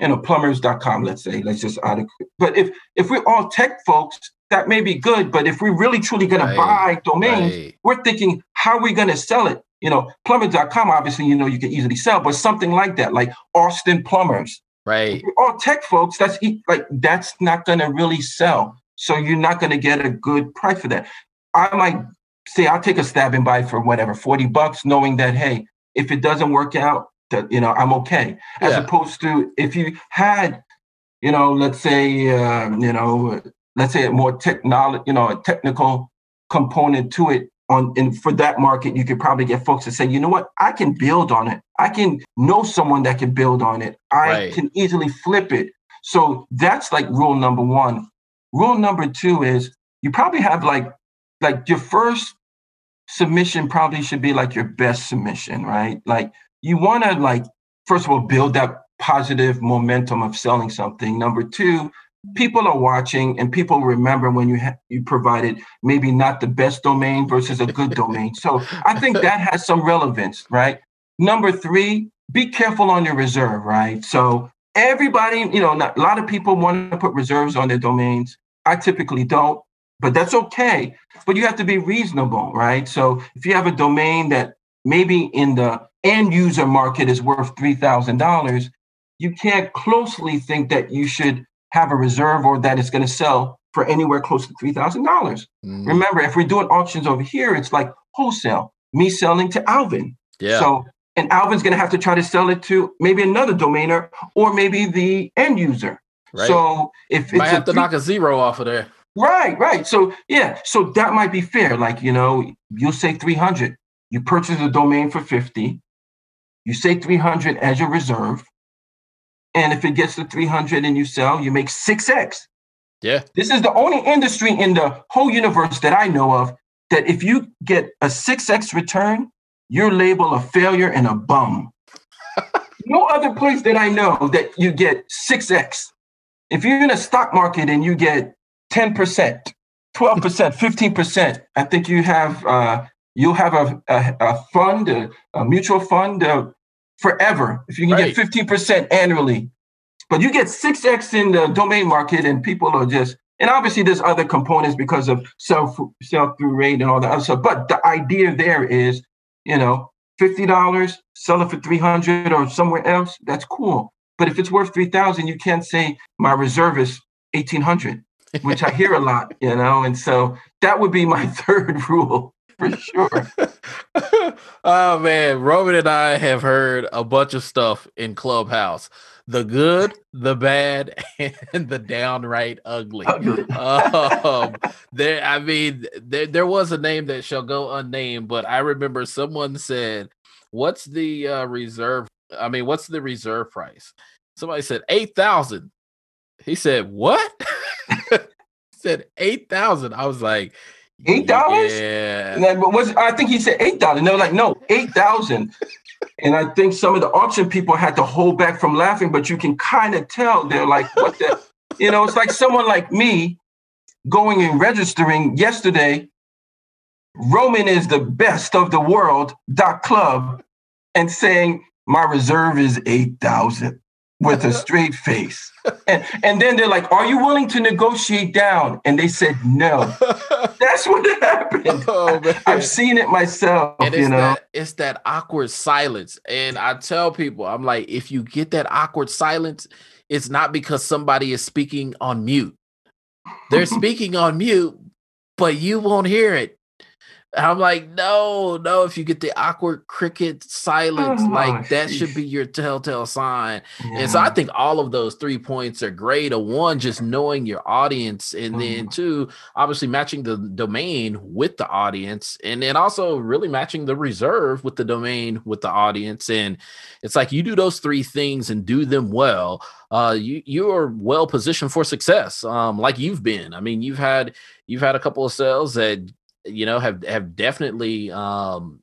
you know, plumbers.com, let's say, let's just out of, but if if we're all tech folks, that may be good. But if we're really truly going right, to buy domains, right. we're thinking, how are we going to sell it? You know, plumber.com, obviously, you know, you can easily sell, but something like that, like Austin Plumbers. Right. All tech folks, that's like, that's not going to really sell. So you're not going to get a good price for that. I might say, I'll take a stab and buy for whatever, 40 bucks, knowing that, hey, if it doesn't work out, that you know i'm okay. As yeah. opposed to if you had you know let's say uh, you know let's say a more technology you know a technical component to it on and for that market you could probably get folks to say you know what? I can build on it. I can know someone that can build on it. I right. can easily flip it. So that's like rule number one. Rule number two is you probably have like like your first submission probably should be like your best submission right? Like you want to like first of all build that positive momentum of selling something. Number two people are watching and people remember when you ha- you provided maybe not the best domain versus a good domain. So i think that has some relevance right? Number three be careful on your reserve right? So everybody you know not, a lot of people want to put reserves on their domains. I typically don't but that's okay. But you have to be reasonable right? So if you have a domain that maybe in the end user market is worth $3,000, you can't closely think that you should have a reserve or that it's going to sell for anywhere close to $3,000. Mm. Remember, if we're doing auctions over here, it's like wholesale, me selling to Alvin. Yeah. So, and Alvin's going to have to try to sell it to maybe another domainer or maybe the end user. Right. So if you might have to knock a zero off of there. Right, right. So yeah, so that might be fair. Like, you know, you'll say 300. You purchase a domain for 50. You say 300 as your reserve. And if it gets to 300 and you sell, you make 6x. Yeah. This is the only industry in the whole universe that I know of that if you get a 6x return, you're labeled a failure and a bum. no other place that I know that you get 6x. If you're in a stock market and you get 10%, 12%, 15%, I think you have uh, you'll have a, a, a fund, a, a, mutual fund uh, forever. If you can right. get 15% annually, But you get 6x in the domain market and people are just, and obviously there's other components because of self sell through rate and all that other stuff. But the idea there is, you know, $50, sell it for 300 or somewhere else, that's cool. But if it's worth 3000 you can't say my reserve is 1800 which I hear a lot, you know, and so that would be my third rule for sure. oh man, Roman and I have heard a bunch of stuff in Clubhouse. The good, the bad, and the downright ugly. um, there, I mean, there, there was a name that shall go unnamed, but I remember someone said, "What's the uh, reserve? I mean, what's the reserve price?" Somebody said eight thousand. He said, "What?" said eight thousand. I was like, eight dollars. Yeah. And was I think he said eight dollars. And they were like, no, eight thousand. and I think some of the auction people had to hold back from laughing, but you can kind of tell they're like, what the, you know, it's like someone like me going and registering yesterday. Roman is the best of the world. Dot club, and saying my reserve is eight thousand with a straight face. And, and then they're like, Are you willing to negotiate down? And they said, No. That's what happened. Oh, I've seen it myself. And you know, that, it's that awkward silence. And I tell people, I'm like, if you get that awkward silence, it's not because somebody is speaking on mute. They're speaking on mute, but you won't hear it. I'm like, no, no. If you get the awkward cricket silence, oh, like that geez. should be your telltale sign. Yeah. And so I think all of those three points are great. A one, just knowing your audience, and mm. then two, obviously matching the domain with the audience, and then also really matching the reserve with the domain with the audience. And it's like you do those three things and do them well. Uh, you you are well positioned for success. Um, like you've been. I mean, you've had you've had a couple of sales that you know, have have definitely um,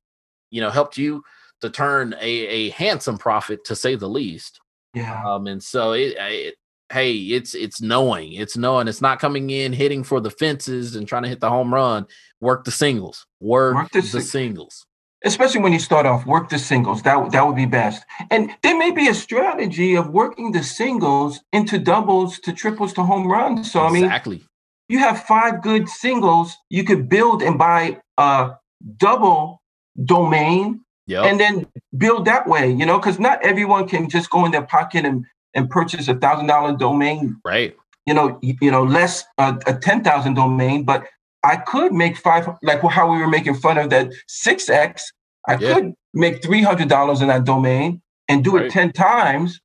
you know, helped you to turn a, a handsome profit to say the least. Yeah. Um, and so it, it hey, it's it's knowing, it's knowing, it's not coming in hitting for the fences and trying to hit the home run. Work the singles, work, work the, the singles. Especially when you start off, work the singles. That that would be best. And there may be a strategy of working the singles into doubles to triples to home runs. So exactly. I mean, exactly you have five good singles you could build and buy a double domain yep. and then build that way you know because not everyone can just go in their pocket and, and purchase a thousand dollar domain right you know you, you know less uh, a 10000 domain but i could make five like how we were making fun of that 6x i yeah. could make $300 in that domain and do right. it 10 times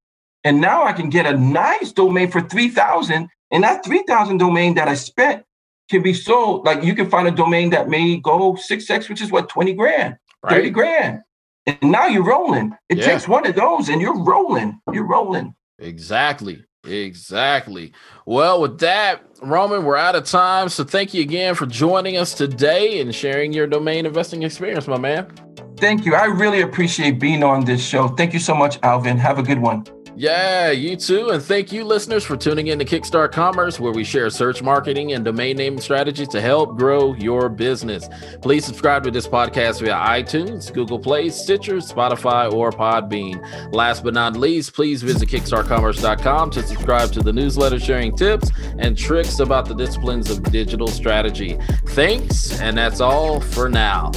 and now i can get a nice domain for 3000 and that 3,000 domain that I spent can be sold. Like you can find a domain that may go 6x, which is what, 20 grand, right. 30 grand. And now you're rolling. It yeah. takes one of those and you're rolling. You're rolling. Exactly. Exactly. Well, with that, Roman, we're out of time. So thank you again for joining us today and sharing your domain investing experience, my man. Thank you. I really appreciate being on this show. Thank you so much, Alvin. Have a good one. Yeah, you too. And thank you, listeners, for tuning in to Kickstart Commerce, where we share search marketing and domain name strategies to help grow your business. Please subscribe to this podcast via iTunes, Google Play, Stitcher, Spotify, or Podbean. Last but not least, please visit kickstartcommerce.com to subscribe to the newsletter sharing tips and tricks about the disciplines of digital strategy. Thanks, and that's all for now.